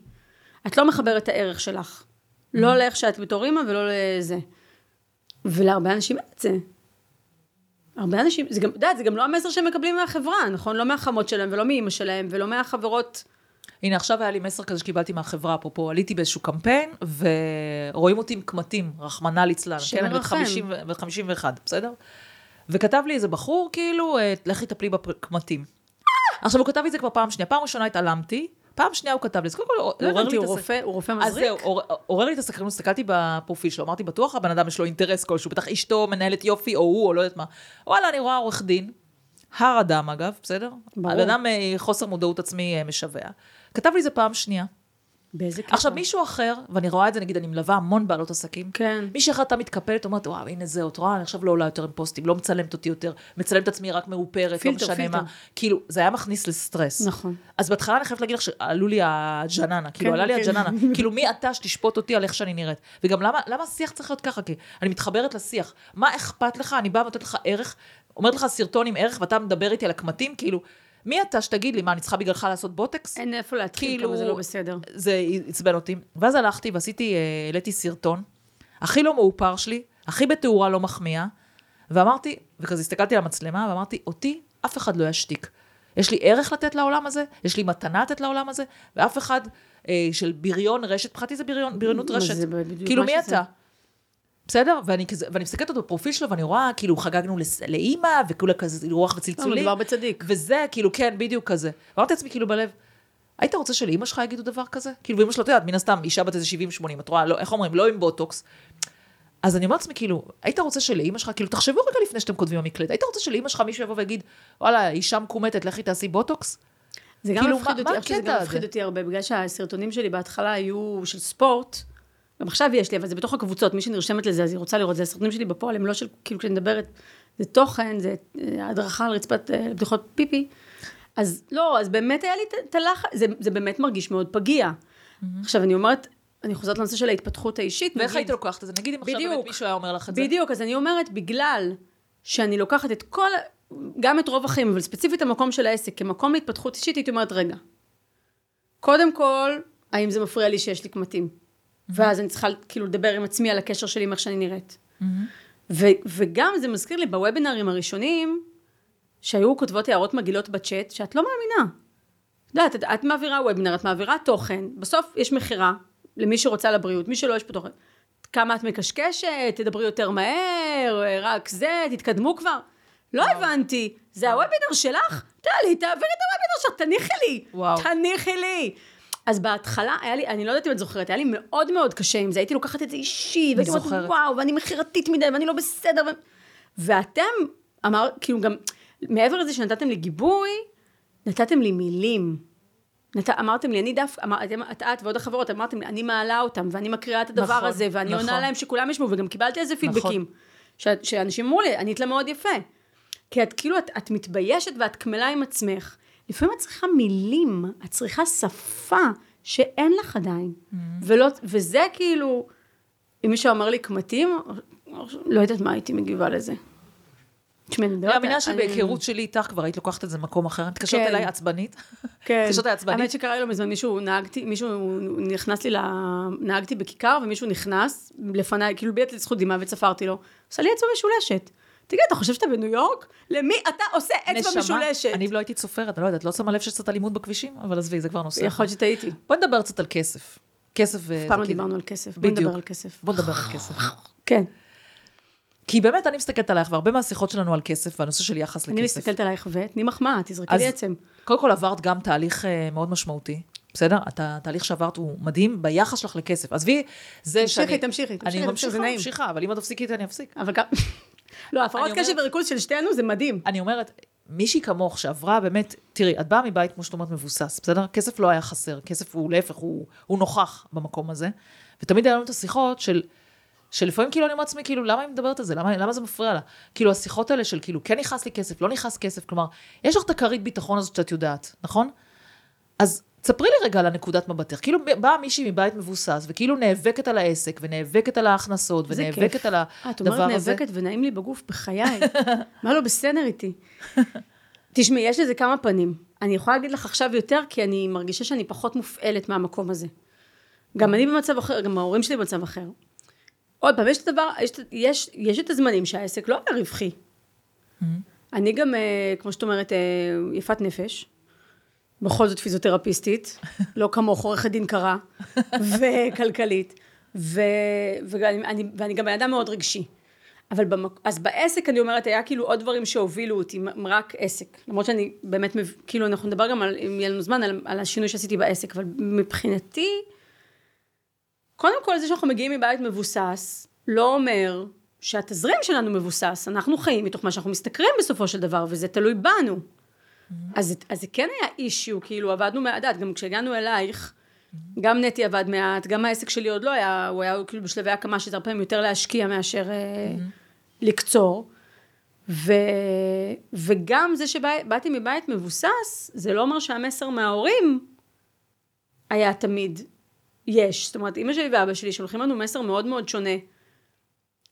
את לא מחברת את הערך שלך. לא לאיך שאת בתור אימא ולא לזה. ולהרבה אנשים אין את זה. הרבה אנשים, זה גם, את יודעת, זה גם לא המסר שהם מקבלים מהחברה, נכון? לא מהחמות שלהם ולא מאימא שלהם ולא מהחברות. הנה, עכשיו היה לי מסר כזה שקיבלתי מהחברה, אפרופו, עליתי באיזשהו קמפיין, ורואים אותי עם קמטים, רחמנא ליצלן. כן, אני בת ירחם. 50 ו- בת 51, בסדר? וכתב לי איזה בחור, כאילו, אה, לכי טפלי בקמטים. עכשיו, הוא כתב לי את זה כבר פעם שנייה. פעם ראשונה התעלמתי, פעם שנייה הוא כתב לי, אז קודם כל, לא עורר הבנתי, לי הוא את הס... רופא, הוא רופא אז מזריק? זהו, עור- עורר לי את הסקרנות, הסתכלתי בפרופיל שלו, אמרתי, בטוח הבן אדם יש לו אינטרס כלשהו, בטח אשתו מנהלת יופי, או הוא, או לא יודעת מה. וואלה, אני רואה עורך דין, הר אדם אגב, בסדר? ברור. הבן אדם אה, חוסר מודעות עצמי אה, משווע. כתב לי זה פעם שנייה. באיזה קטע? עכשיו, מישהו אחר, ואני רואה את זה, נגיד, אני מלווה המון בעלות עסקים, כן. מישהי הייתה מתקפלת, אומרת, וואו, הנה זה, את רואה, אני עכשיו לא עולה יותר עם פוסטים, לא מצלמת אותי יותר, מצלמת את עצמי רק מאופרת, פילטר, לא משנה. מה. כאילו, זה היה מכניס לסטרס. נכון. אז בהתחלה אני חייבת להגיד לך שעלו לי הג'ננה, כאילו, כן, עלה לי כן. הג'ננה. כאילו, מי אתה שתשפוט אותי על איך שאני נראית? וגם למה, למה השיח צריך להיות ככה? כי אני מתחברת לשיח. מה אכפת לך? אני באה ונותנת לך ערך, אומרת לך סרטון עם ערך, ואתה מדבר איתי על הקמטים, כאילו, מי אתה שתגיד לי, מה, אני צריכה בגללך לעשות בוטקס? אין איפה להתחיל, כאילו, כמה זה לא בסדר. זה עצבן אותי. ואז הלכתי ועשיתי, אה, העליתי סרטון, הכי לא מאופר שלי, הכי בתאורה לא מחמיאה, ואמרתי, וכזה הסתכלתי על המצלמה, ואמרתי, אותי אף אחד לא ישתיק. יש לי ערך לתת לעולם הזה, יש לי מתנה לתת לעולם הזה, ואף אחד אה, של בריון רשת, מבחינתי זה בריון, בריונות רשת. זה בדיוק כאילו, מי שזה. אתה? בסדר? ואני כזה, ואני מסתכלת אותו בפרופיל שלו, ואני רואה, כאילו, חגגנו לאימא, וכולה כזה רוח לא, וצלצולים. מדובר בצדיק. וזה, כאילו, כן, בדיוק כזה. ואמרתי לעצמי, כאילו, בלב, היית רוצה שלאימא שלך יגידו דבר כזה? כאילו, ואימא שלו, את יודעת, מן הסתם, אישה בת איזה 70-80, את רואה, לא, איך אומרים, לא עם בוטוקס. אז אני אומרת לעצמי, כאילו, היית רוצה שלאימא שלך, כאילו, תחשבו רגע לפני שאתם כותבים במקלט, היית רוצה שלאימא שלך מישהו יבוא ויגיד, וואלה, אישה מקומטת, לכי תעשי בוטוקס? זה גם כאילו, מפחיד מה- אותי, מה אני חושבת שזה הקטע גם הזה? מפחיד אותי הרבה, בגלל שהסרטונים שלי בהתחלה היו של ספורט, גם עכשיו יש לי, אבל זה בתוך הקבוצות, מי שנרשמת לזה, אז היא רוצה לראות, זה הסרטונים שלי בפועל, הם לא של, כאילו כשאני מדברת, זה תוכן, זה אה, הדרכה על רצפת אה, בדיחות פיפי. אז לא, אז באמת היה לי את- הלחץ, זה, זה באמת מרגיש מאוד פגיע. עכשיו, אני אומרת, אני חוזרת לנושא של ההתפתחות האישית. ואיך היית לוקחת את זה? נגיד אם עכשיו. באמת מישהו היה אומר לך את זה. בדיוק, אז אני אומרת, בגלל שאני לוקחת את כל, גם את רוב החיים, אבל ספציפית המקום של העסק, כמקום להתפתחות אישית, הייתי אומרת, רגע, קודם כל, האם זה מפריע לי שיש לי קמטים? ואז אני צריכה כאילו לדבר עם עצמי על הקשר שלי עם איך שאני נראית. ו- וגם זה מזכיר לי בוובינרים הראשונים, שהיו כותבות הערות מגעילות בצ'אט, שאת לא מאמינה. את יודעת, את, את מעבירה וובינר, את מעבירה תוכן, בסוף יש מכירה למי שרוצה לבריאות, מי שלא יש פה תוכן. כמה את מקשקשת, תדברי יותר מהר, רק זה, תתקדמו כבר. לא הבנתי, זה הוובינר שלך? טלי, תעבירי את הוובינר שלך, תניחי לי. וואו. תניחי לי. אז בהתחלה היה לי, אני לא יודעת אם את זוכרת, היה לי מאוד מאוד קשה עם זה, הייתי לוקחת את זה אישי, והייתי אומרת. וואו, ואני מכירתית מדי, ואני לא בסדר. ו... ואתם, אמר, כאילו גם, מעבר לזה שנתתם לי גיבוי, נתתם לי מילים. נת... אמרתם לי, אני דף, אמר, את, את ועוד החברות, אמרתם לי, אני מעלה אותם, ואני מקריאה את הדבר נכון, הזה, ואני נכון. עונה להם שכולם ישמעו, וגם קיבלתי איזה פידבקים. ש... שאנשים אמרו לי, ענית לה מאוד יפה. כי את כאילו, את, את מתביישת ואת קמלה עם עצמך. לפעמים את צריכה מילים, את צריכה שפה שאין לך עדיין. Mm-hmm. ולא, וזה כאילו, אם מישהו אומר לי קמטים, לא יודעת מה הייתי מגיבה לזה. תשמעי, אני. מאמינה שבהיכרות שלי איתך כבר היית לוקחת את זה למקום אחר. את מתקשרת כן. אליי עצבנית. כן. מתקשרת אליי עצבנית. האמת שקרה לי לא מזמן, מישהו נהגתי, מישהו נכנס לי ל... נהגתי בכיכר, ומישהו נכנס לפניי, כאילו ביט לי זכות דמעה וצפרתי לו. עושה לי אצבע משולשת. תגיד, אתה חושב שאתה בניו יורק? למי אתה עושה אצבע נשמה, משולשת? אני לא הייתי סופרת, אני לא יודעת, לא שמה לב שיש קצת אלימות בכבישים, אבל עזבי, זה כבר נושא. יכול להיות שטעיתי. בואי נדבר קצת על כסף. כסף ו... פעם לא דיברנו על כסף. בוא. נדבר על כסף. בוא נדבר על כסף. כן. כי באמת אני מסתכלת עלייך, והרבה מהשיחות שלנו על כסף, והנושא של יחס אני לכסף. מסתכלת עלייך ותני מחמאה, תזרקי לי עצם. קודם כל עברת גם תהליך אה, מאוד משמעותי, בסדר? התהליך שעברת הוא מדהים ביחס שלך לכסף. עזבי, זה תמשיכי, שאני... תמשיכי, תמשיכי, אני זה ממשיכה. ממשיכה, אבל אם את תפסיקי איתי, אני אפסיק. אבל גם... לא, הפרעות קשב וריכוז של שתינו זה מדהים. אני אומרת, מישהי כמוך שעברה באמת, תראי, את באה מבית, כמו שאת אומרת, מבוסס, בסדר? כסף לא היה חסר, כסף הוא להפך, הוא, הוא נוכח במקום הזה. ותמיד היה לנו את השיחות של, שלפעמים כאילו אני אומרת לעצמי, כאילו, למה היא מדברת על זה? למה, למה זה מפריע לה? כאילו, השיחות האלה של כאילו, כן נכנס לי כסף, לא נכנס כסף, כלומר, יש לך את הכרית ביטחון הזאת שאת יודעת, נכון? אז תספרי לי רגע על הנקודת מבטך. כאילו באה מישהי מבית מבוסס, וכאילו נאבקת על העסק, ונאבקת על ההכנסות, ונאבקת כיף. על אה, את אומרת הדבר הזה. נאבקת ונעים לי בגוף, בחיי. מה לא בסדר איתי? תשמעי, יש לזה כמה פנים. אני יכולה להגיד לך עכשיו יותר, כי אני מרגישה שאני פחות מופעלת מהמקום הזה. גם אני במצב אחר, גם ההורים שלי במצב אחר. עוד פעם, יש את הדבר, יש, יש, יש את הזמנים שהעסק לא היה רווחי. אני גם, אה, כמו שאת אומרת, אה, יפת נפש. בכל זאת פיזיותרפיסטית, לא כמוך, עורכת דין קרה, וכלכלית. ו, ואני, אני, ואני גם בן אדם מאוד רגשי. אבל במק... אז בעסק אני אומרת, היה כאילו עוד דברים שהובילו אותי, רק עסק. למרות שאני באמת. כאילו אנחנו נדבר גם על, אם יהיה לנו זמן, על, על השינוי שעשיתי בעסק, אבל מבחינתי, קודם כל זה שאנחנו מגיעים מבית מבוסס, לא אומר שהתזרים שלנו מבוסס, אנחנו חיים מתוך מה שאנחנו משתכרים בסופו של דבר, וזה תלוי בנו. אז, אז זה כן היה אישיו, כאילו עבדנו מעט, גם כשהגענו אלייך, גם נטי עבד מעט, גם העסק שלי עוד לא היה, הוא היה כאילו בשלבי הקמה שזה הרבה פעמים יותר להשקיע מאשר אה, לקצור. ו, וגם זה שבאתי מבית מבוסס, זה לא אומר שהמסר מההורים היה תמיד יש. זאת אומרת, אמא שלי ואבא שלי שולחים לנו מסר מאוד מאוד שונה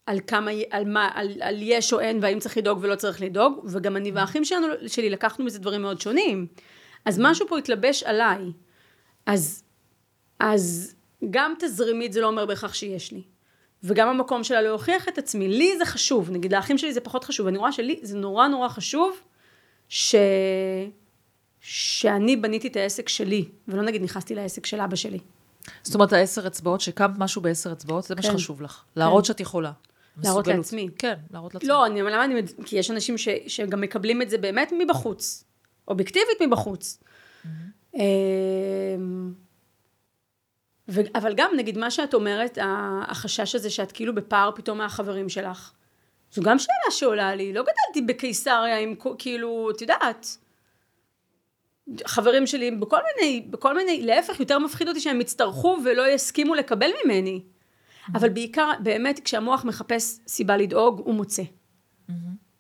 על כמה, על מה, על, על יש או אין, והאם צריך לדאוג ולא צריך לדאוג, וגם אני והאחים שלנו, שלי לקחנו מזה דברים מאוד שונים. אז משהו פה התלבש עליי. אז, אז גם תזרימית זה לא אומר בהכרח שיש לי. וגם המקום שלה להוכיח את עצמי, לי זה חשוב, נגיד לאחים שלי זה פחות חשוב, אני רואה שלי זה נורא נורא חשוב, ש... שאני בניתי את העסק שלי, ולא נגיד נכנסתי לעסק של אבא שלי. זאת אומרת, העשר אצבעות, שקמת משהו בעשר אצבעות, זה מה כן. שחשוב לך. להראות שאת יכולה. להראות. לעצמי. כן, להראות לעצמי. לא, אני, למה אני, כי יש אנשים ש, שגם מקבלים את זה באמת מבחוץ, אובייקטיבית מבחוץ. אמ, ו, אבל גם, נגיד, מה שאת אומרת, החשש הזה שאת כאילו בפער פתאום מהחברים שלך, זו גם שאלה שעולה לי. לא גדלתי בקיסריה עם, כאילו, את יודעת, חברים שלי בכל מיני, בכל מיני, להפך, יותר מפחיד אותי שהם יצטרכו ולא יסכימו לקבל ממני. אבל בעיקר, באמת, כשהמוח מחפש סיבה לדאוג, הוא מוצא.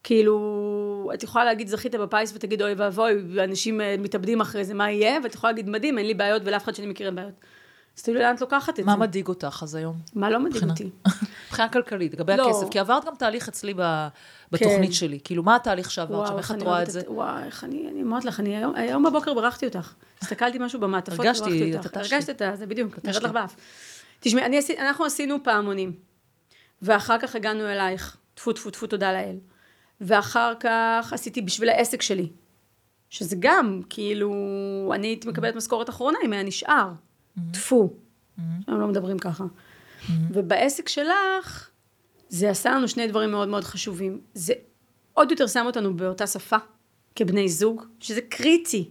כאילו, את יכולה להגיד זכית בפיס ותגיד אוי ואבוי, ואנשים אה, מתאבדים אחרי זה, מה יהיה? ואת יכולה להגיד מדהים, אין לי בעיות ולאף אחד שאני מכיר אין בעיות. אז תראי לאן את לוקחת את מה זה. מדאיג אותך אז היום? מה לא מדאיג אותי? מבחינה כלכלית, לגבי לא. הכסף, כי עברת גם תהליך אצלי בתוכנית כן. שלי. כאילו, מה התהליך שעברת שם? איך את רואה את זה? וואי, איך אני, אני אומרת לך, אני היום, בבוקר בירכתי אותך. הסתכלתי משהו במעטפות, הרגשתי, בירכתי אותך. התשתי. הרגשת את זה, בדיוק, נראית לך באף. תשמעי, אנחנו עשינו פעמונים, ואחר כך הגענו אלייך, טפו טפו טפו תודה לאל. ואחר כך עשיתי בשביל העסק שלי, שזה גם, כאילו, אני הייתי מקבלת משכורת אחרונה אם היה נשאר. טפו. הם לא מדברים ככה. ובעסק שלך, זה עשה לנו שני דברים מאוד מאוד חשובים. זה עוד יותר שם אותנו באותה שפה, כבני זוג, שזה קריטי.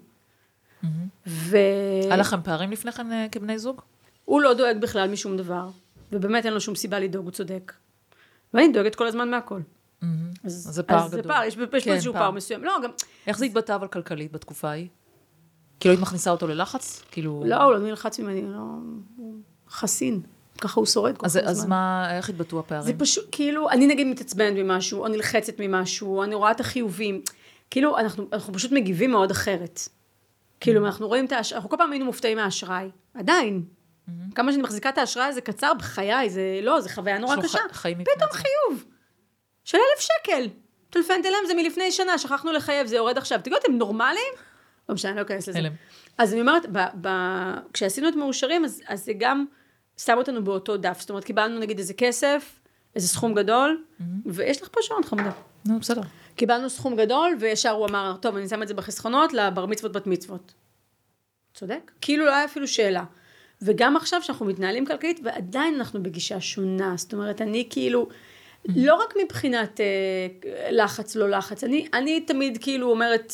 ו... היה לכם פערים לפני כן אה, כבני זוג? הוא לא דואג בכלל משום דבר, ובאמת אין לו שום סיבה לדאוג, הוא צודק. ואני דואגת כל הזמן מהכל. אז זה פער אז זה גדול. פער, יש, יש פה כן, איזשהו פער. פער מסוים. לא, גם, איך זה התבטא אבל כלכלית בתקופה ההיא? כאילו היית מכניסה אותו ללחץ? כאילו... לא, הוא לא נלחץ ממני, לא, הוא חסין. ככה הוא שורד כל אז, הזמן. אז מה, איך התבטאו זה הפערים? פשוט, כאילו, אני נגיד מתעצבנת ממשהו, או נלחצת ממשהו, או אני רואה את החיובים. כאילו, אנחנו, אנחנו פשוט מגיבים מאוד אחרת. כאילו, אנחנו רואים את האשראי, אנחנו כל פעם היינו מופתעים מהאשראי. עדיין. כמה שאני מחזיקה את האשראי הזה קצר בחיי, זה לא, זה חוויה נורא קשה. ח- פתאום. חיוב. של אלף שקל. טלפנת אליהם, זה מלפני שנה, שכחנו לחייב, זה יורד עכשיו. תגידו, אתם נורמליים? לא משנה, אני לא אכנס לזה. הלם. אז אני אומרת, ב, ב, כשעשינו את מאושרים, אז, אז זה גם שם אותנו באותו דף. זאת אומרת, קיבלנו נגיד איזה כסף, איזה סכום גדול, ויש לך פה שעון חמודה. נו, בסדר. קיבלנו סכום גדול, וישר הוא אמר, טוב, אני שם את זה בחסכונות לבר מצוות בת מצוות. צודק? כאילו לא היה אפילו שאלה. וגם עכשיו שאנחנו מתנהלים כלכלית, ועדיין אנחנו בגישה שונה. זאת אומרת, אני כאילו, לא רק מבחינת אה, לחץ, לא לחץ, אני, אני תמיד כאילו אומרת,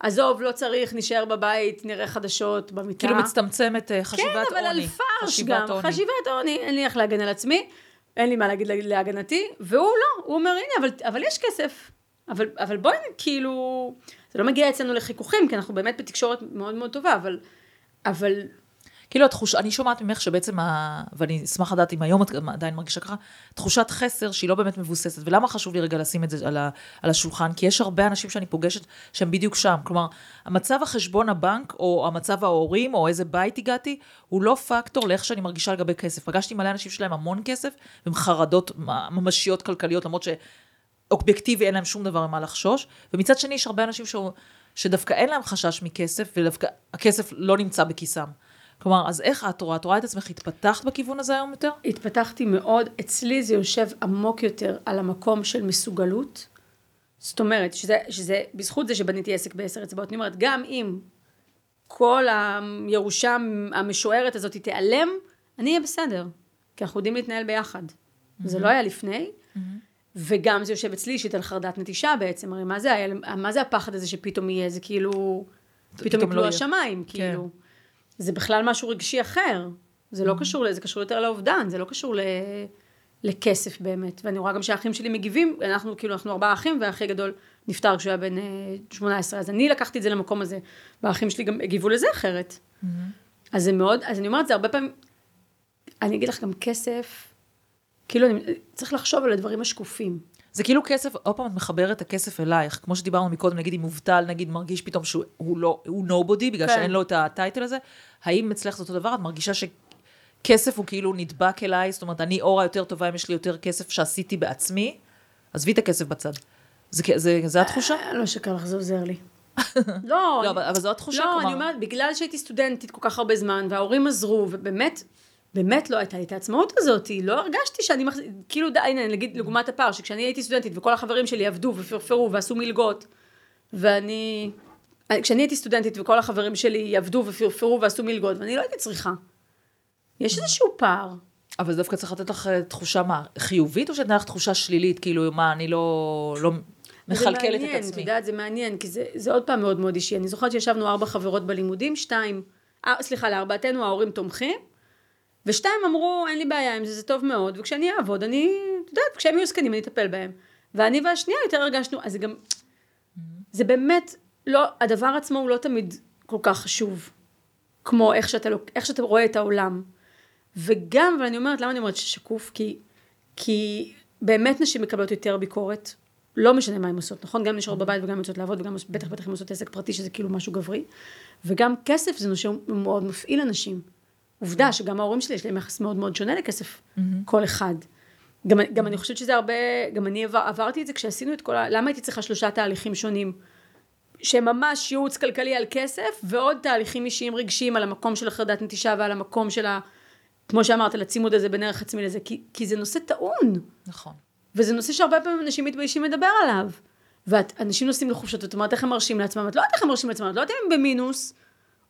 עזוב, לא צריך, נשאר בבית, נראה חדשות במיטה. כאילו מצטמצמת אה, חשיבת עוני. כן, אבל על פרש גם, עוני. חשיבת עוני, אין לי איך להגן על עצמי, אין לי מה להגיד לה- להגנתי, והוא לא, הוא אומר, הנה, אבל, אבל יש כסף. אבל, אבל בואי, כאילו, זה לא מגיע אצלנו לחיכוכים, כי אנחנו באמת בתקשורת מאוד מאוד טובה, אבל, אבל כאילו התחושה, אני שומעת ממך שבעצם, ה... ואני אשמח לדעת אם היום את עדיין מרגישה ככה, תחושת חסר שהיא לא באמת מבוססת. ולמה חשוב לי רגע לשים את זה על, ה... על השולחן? כי יש הרבה אנשים שאני פוגשת שהם בדיוק שם. כלומר, המצב החשבון הבנק, או המצב ההורים, או איזה בית הגעתי, הוא לא פקטור לאיך שאני מרגישה לגבי כסף. פגשתי מלא אנשים שלהם המון כסף, והם חרדות ממשיות כלכליות, למרות שאובייקטיבי אין להם שום דבר ממה לחשוש. ומצד שני, יש הרבה אנשים ש... שדווקא אין להם חשש מכסף, ודווקא הכסף לא נמצא בכיסם. כלומר, אז איך את רואה? את רואה את עצמך התפתחת בכיוון הזה היום יותר? התפתחתי מאוד, אצלי זה יושב עמוק יותר על המקום של מסוגלות. זאת אומרת, שזה, שזה בזכות זה שבניתי עסק בעשר אצבעות, אני אומרת, גם אם כל הירושה המשוערת הזאת תיעלם, אני אהיה בסדר, כי אנחנו יודעים להתנהל ביחד. זה לא היה לפני, וגם זה יושב אצלי אישית על חרדת נטישה בעצם, הרי מה זה, מה זה הפחד הזה שפתאום יהיה, זה כאילו, פתאום לא יפלו יהיה. השמיים, כאילו. זה בכלל משהו רגשי אחר. זה לא קשור, ל- זה קשור יותר לאובדן, זה לא קשור ל... לכסף באמת. ואני רואה גם שהאחים שלי מגיבים, אנחנו כאילו, אנחנו ארבעה אחים, והאחי הגדול נפטר כשהוא היה בן אה, 18, אז אני לקחתי את זה למקום הזה, והאחים שלי גם הגיבו לזה אחרת. אז זה מאוד, אז אני אומרת, זה הרבה פעמים, אני אגיד לך גם כסף, כאילו, אני, צריך לחשוב על הדברים השקופים. זה כאילו כסף, עוד פעם את מחברת את הכסף אלייך, כמו שדיברנו מקודם, נגיד אם מובטל, נגיד מרגיש פתאום שהוא הוא לא, הוא נובודי, בגלל כן. שאין לו את הטייטל הזה, האם אצלך זה אותו דבר? את מרגישה שכסף הוא כאילו נדבק אליי, זאת אומרת, אני אורה יותר טובה אם יש לי יותר כסף שעשיתי בעצמי, עזבי את הכסף בצד. זה, זה, זה, זה התחושה? אה, לא שקר לך, זה עוזר לי. לא, לא, אבל, זו התחושה, לא, כלומר, אני אומרת, בגלל שהייתי סטודנטית כל כך הרבה זמן, וההורים עזרו, ובאמת, באמת לא הייתה לי את העצמאות הזאת, לא הרגשתי שאני מחז... כאילו, די, הנה, נגיד, לעומת הפער, שכשאני הייתי סטודנטית, וכל החברים שלי עבדו ופרפרו ועשו מלגות, ואני... כשאני הייתי סטודנטית וכל החברים שלי עבדו ופרפרו ועשו מלגות, ואני לא הייתי צריכה. יש איזשהו פער. אבל זה דווקא צריך לתת לך אה, תחושה מה, חיובית, או שנתנה לך תחושה שלילית, כאילו, מה, אני לא, לא מכלכלת זה את מעניין, את עצמי. יודעת, זה מעניין, כי זה, זה עוד פעם מאוד מאוד אישי. אני זוכרת שישבנו ארבע חברות בלימודים, שתיים, אה, סליחה, לארבעתנו ההורים תומכים, ושתיים אמרו, אין לי בעיה עם זה, זה טוב מאוד, וכשאני אעבוד, אני, את יודעת, כשהם יהיו זקנים, אני אטפל בהם. ואני והשנייה יותר הרגשנו, אז זה גם, זה באמת, לא, הדבר עצמו הוא לא תמיד כל כך חשוב, כמו איך שאתה, איך שאתה רואה את העולם. וגם, ואני אומרת, למה אני אומרת ששקוף? כי, כי באמת נשים מקבלות יותר ביקורת, לא משנה מה הן עושות, נכון? גם נשארות בבית וגם יוצאות לעבוד, וגם בטח בטח הן עושות עסק פרטי, שזה כאילו משהו גברי. וגם כסף זה נושא מאוד מפעיל אנשים. עובדה שגם ההורים שלי יש להם יחס מאוד מאוד שונה לכסף, כל אחד. גם, גם אני חושבת שזה הרבה, גם אני עבר, עברתי את זה כשעשינו את כל ה... למה הייתי צריכה שלושה תהליכים שונים? שהם ממש ייעוץ כלכלי על כסף, ועוד תהליכים אישיים רגשיים על המקום של החרדת נטישה ועל המקום של כמו שאמרת, לצימוד הזה בין ערך עצמי לזה, כי, כי זה נושא טעון. נכון. וזה נושא שהרבה פעמים אנשים מתביישים לדבר עליו. ואנשים נוסעים לחופשות, ואת אומרת איך הם מרשים לעצמם, את לא יודעת איך הם מרשים לעצמם, את לא יודעת אם הם במינוס,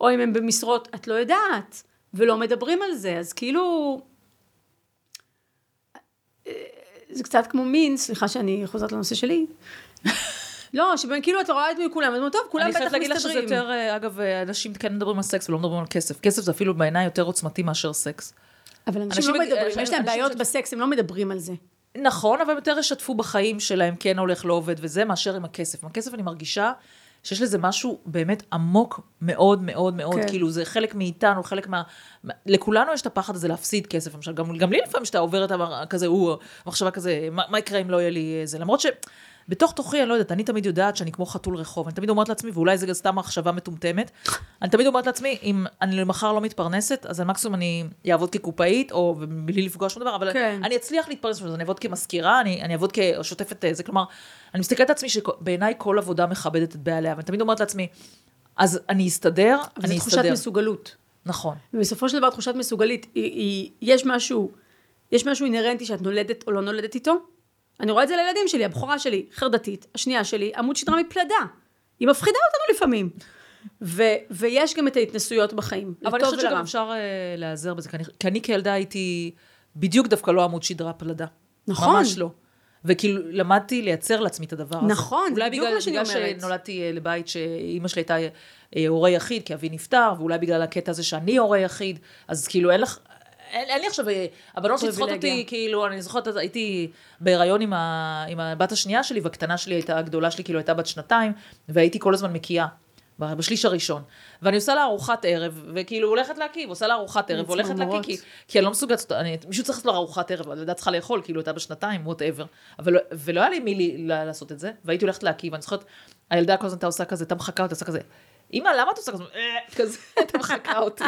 או אם הם במשרות, את לא יודעת, ולא מדברים על זה, אז כאילו... זה קצת כמו מין, סליחה שאני חוזרת לנושא שלי. לא, שבין כאילו אתה רואה את מי כולם, אומרת, טוב, כולם בטח אני חייבת להגיד לך שזה מסתדרים. יותר, אה, אגב, אה, אנשים כן מדברים על סקס ולא מדברים על כסף. כסף זה אפילו בעיניי יותר עוצמתי מאשר סקס. אבל אנשים אנשים לא מדברים, אנשים- יש להם אנשים בעיות ש- בסקס, הם לא מדברים על זה. נכון, אבל הם יותר ישתפו בחיים שלהם, כן הולך, לא עובד וזה, מאשר עם הכסף. עם הכסף אני מרגישה שיש לזה משהו באמת עמוק מאוד מאוד מאוד, כן. כאילו זה חלק מאיתנו, חלק מה... לכולנו יש את הפחד הזה להפסיד כסף, למשל, גם, גם לי לפעמים שאתה עובר את כזה, הוא, מחשבה כזה, מה, מה יקרה אם לא יהיה לי זה, למרות שבתוך תוכי, אני לא יודעת, אני תמיד יודעת שאני כמו חתול רחוב, אני תמיד אומרת לעצמי, ואולי זה סתם מחשבה מטומטמת, אני תמיד אומרת לעצמי, אם אני למחר לא מתפרנסת, אז מקסימום אני אעבוד כקופאית, או בלי לפגוע שום דבר, אבל כן. אני אצליח להתפרנס, אני אעבוד כמזכירה, אני, אני אעבוד כשוטפת אה, זה, כלומר, אני מסתכלת על עצמי שבעיניי כל עבודה מכבדת את בעליה, ואני תמיד אומרת לעצמי, אז אני אסתדר, אני זו תחושת אסתדר. מסוגלות. נכון. ובסופו של דבר תחושת מסוגלית, היא, היא, יש משהו, יש משהו אינהרנטי שאת נולדת או לא נולדת איתו. אני רואה את זה לילדים שלי, הבכורה שלי חרדתית, השנייה שלי עמוד שדרה מפלדה. היא מפחידה אותנו לפעמים. ו, ויש גם את ההתנסויות בחיים, אבל אני לטוב חושבת שגם ולרע. אפשר אה, להיעזר בזה, כי אני, כי אני כילדה הייתי בדיוק דווקא לא עמוד שדרה פלדה. נכון. ממש לא. וכאילו למדתי לייצר לעצמי את הדבר הזה. נכון, זה אולי בדיוק בגלל, מה שאני בגלל אומרת. שנולדתי אה, לבית שאימא שלי הייתה אה, הורה יחיד, כי אבי נפטר, ואולי בגלל הקטע הזה שאני הורה יחיד, אז כאילו אין לך... אין, אין לי עכשיו, אה, הבנות שלי צריכות אותי. כאילו, אני זוכרת, הייתי בהיריון עם, ה, עם הבת השנייה שלי, והקטנה שלי הייתה, הגדולה שלי כאילו הייתה בת שנתיים, והייתי כל הזמן מקיאה. בשליש הראשון. ואני עושה לה ארוחת ערב, וכאילו הולכת להקיא, ועושה לה ארוחת ערב, והולכת להקיא. כי, כי אני לא מסוגלת, אני, מישהו צריך לעשות לה ארוחת ערב, הילדה צריכה לאכול, כאילו הייתה בשנתיים, ווטאבר. אבל לא- ולא היה לי מי לעשות את זה, והייתי הולכת להקיא, ואני זוכרת, הילדה כל הזמן הייתה עושה כזה, הייתה מחקה אותה, עושה כזה, אמא, למה את עושה כזה? "אה", כזה, הייתה מחקה אותי.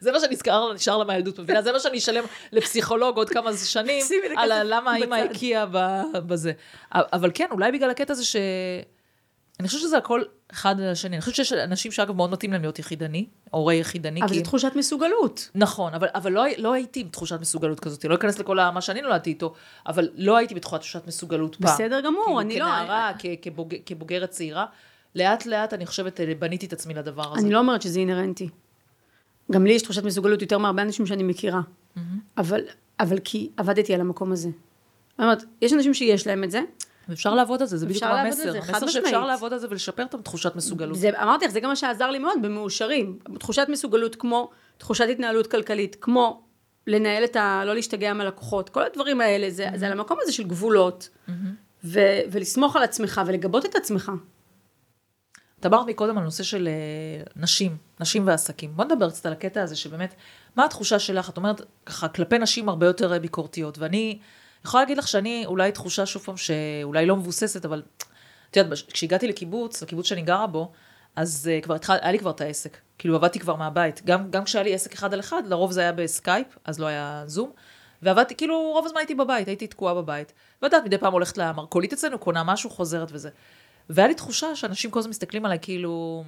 זה מה שנזכר, נשאר לה מהילדות, מבינה? זה מה שאני אשלם לפסיכולוג עוד כמה שנים, על למה האמא. הקיאה בזה. אבל כן, אולי בגלל הקטע הזה ש... אני חושבת שזה הכל אחד על השני. אני חושבת שיש אנשים שאגב מאוד מתאים להם להיות יחידני, הורה יחידני. אבל כי... זו תחושת מסוגלות. נכון, אבל, אבל לא, לא הייתי עם תחושת מסוגלות כזאת, לא אכנס לכל מה שאני נולדתי איתו, אבל לא הייתי בתחושת מסוגלות פעם. בסדר גמור, כאילו, אני לא- כנערה, כבוגרת צעירה, לאט לאט אני חושבת, אה, בניתי את עצמי לדבר הזה. אני לא אומרת שזה אינהרנטי. גם לי יש תחושת מסוגלות יותר מהרבה אנשים שאני מכירה. אבל, אבל כי עבדתי על המקום הזה. אני אומרת, יש אנשים שיש להם את זה, ואפשר לעבוד על זה, זה בדיוק אפשר המסר. זה, המסר שאפשר. לעבוד על זה ולשפר את תחושת מסוגלות. זה, אמרתי לך, זה גם מה שעזר לי מאוד במאושרים. תחושת מסוגלות כמו תחושת התנהלות כלכלית, כמו לנהל את ה... לא להשתגע מהלקוחות, כל הדברים האלה, זה, זה על המקום הזה של גבולות, ו, ולסמוך על עצמך ולגבות את עצמך. את אמרת מקודם על נושא של אה, נשים, נשים ועסקים. בוא נדבר קצת על הקטע הזה שבאמת, מה התחושה שלך? את אומרת, ככה, כלפי נשים הרבה יותר אה, ביקורתיות, ואני יכולה להגיד לך שאני, אולי תחושה שוב פעם, שאולי לא מבוססת, אבל את יודעת, כשהגעתי לקיבוץ, לקיבוץ שאני גרה בו, אז אה, כבר התחל, היה לי כבר את העסק. כאילו עבדתי כבר מהבית. גם, גם כשהיה לי עסק אחד על אחד, לרוב זה היה בסקייפ, אז לא היה זום. ועבדתי, כאילו, רוב הזמן הייתי בבית, הייתי תקועה בבית. ויודעת, מדי פעם הולכת למרכולית אצלנו, קונה משהו, חוזרת וזה. והיה לי תחושה שאנשים כל הזמן מסתכלים עליי, כאילו,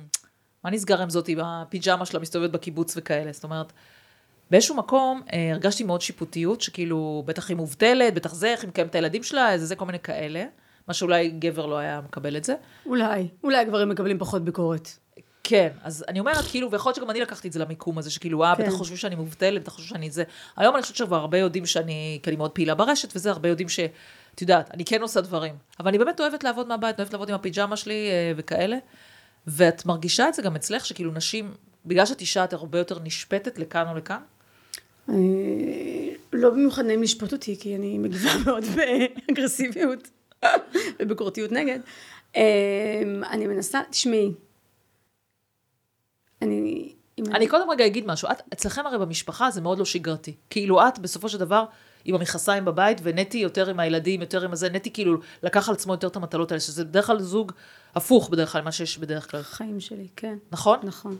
מה נסגר עם זאתי בפיג'מה שלה מסתובבת בקיבוץ וכאלה. זאת אומרת, באיזשהו מקום אה, הרגשתי מאוד שיפוטיות, שכאילו, בטח היא מובטלת, בטח זה, איך היא מקיימת את הילדים שלה, איזה זה, כל מיני כאלה. מה שאולי גבר לא היה מקבל את זה. אולי, אולי הגברים מקבלים פחות ביקורת. כן, אז אני אומרת, כאילו, ויכול להיות שגם אני לקחתי את זה למיקום הזה, שכאילו, אה, כן. בטח חושבים שאני מובטלת, בטח חושבים שאני זה. היום אני חושבת שכבר הרבה יודעים שאני, כי אני מאוד פעילה ברשת, וזה, הרבה יודעים ש... את יודעת, אני כן עושה דברים. אבל אני באמת אוהבת לעבוד מהבית, אוהבת לעבוד עם הפיג'מה שלי אה, וכאלה. ואת מרגישה את זה גם אצלך, שכאילו נשים, בגלל שאת אישה, את הרבה יותר נשפטת לכאן או לכאן? אני לא במיוחד נעים לשפוט אותי, כי אני מגיבה מאוד באגרסיביות וביקורתיות נגד. אמ, אני מנסה, תשמעי, אני... אני קודם רגע אגיד משהו, את, אצלכם הרי במשפחה זה מאוד לא שגרתי. כאילו את בסופו של דבר עם המכסיים בבית, ונטי יותר עם הילדים, יותר עם הזה, נטי כאילו לקח על עצמו יותר את המטלות האלה, שזה בדרך כלל זוג הפוך בדרך כלל, מה שיש בדרך כלל. החיים שלי, כן, נכון? נכון.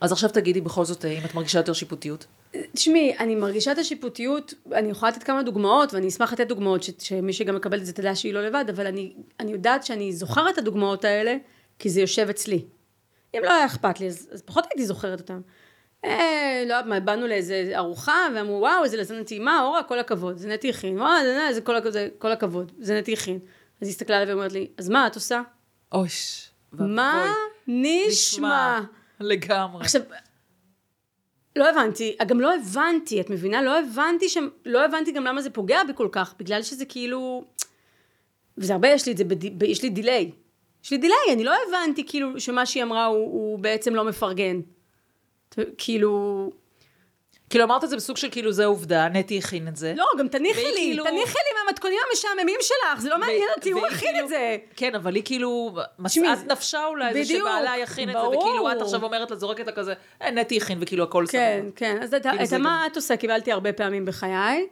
אז עכשיו תגידי בכל זאת, אם את מרגישה יותר שיפוטיות. תשמעי, אני מרגישה את השיפוטיות, אני יכולה לתת כמה דוגמאות, ואני אשמח לתת דוגמאות, ש, שמי שגם מקבל את זה תדע שהיא לא לבד, אבל אני, אני יודעת שאני זוכרת את הדוגמאות האלה, כי זה יושב אצלי. אם לא היה אכפת לי, אז, אז פחות הייתי זוכרת אותן. אה, לא יודעת מה, באנו לאיזה ארוחה, ואמרו, וואו, איזה לזנת טעימה, אורה, כל הכבוד, זה נטי הכין, וואו, זה, זה, כל, זה כל הכבוד, זה נטי הכין. אז היא הסתכלה עליי ואומרת לי, אז מה את עושה? אויש. מה נשמע? לגמרי. עכשיו, לא הבנתי, גם לא הבנתי, את מבינה? לא הבנתי שם, לא הבנתי גם למה זה פוגע בי כל כך, בגלל שזה כאילו, וזה הרבה, יש לי את זה, בד... יש לי דיליי. יש לי דיליי, אני לא הבנתי כאילו שמה שהיא אמרה הוא, הוא בעצם לא מפרגן. כאילו... כאילו אמרת את זה בסוג של כאילו זה עובדה, נטי הכין את זה. לא, גם תניחי לי, כאילו... תניחי לי מהמתכונים המשעממים שלך, זה לא מעניין אותי, הוא הכין כאילו, את זה. כן, אבל היא כאילו, משאת נפשה אולי, זה שבעלה יכין את זה, וכאילו את עכשיו אומרת לה, זורקת לה כזה, אה, נטי הכין, וכאילו הכל סבבה. כן, כן, אז את כאילו מה את עושה, קיבלתי הרבה פעמים בחיי,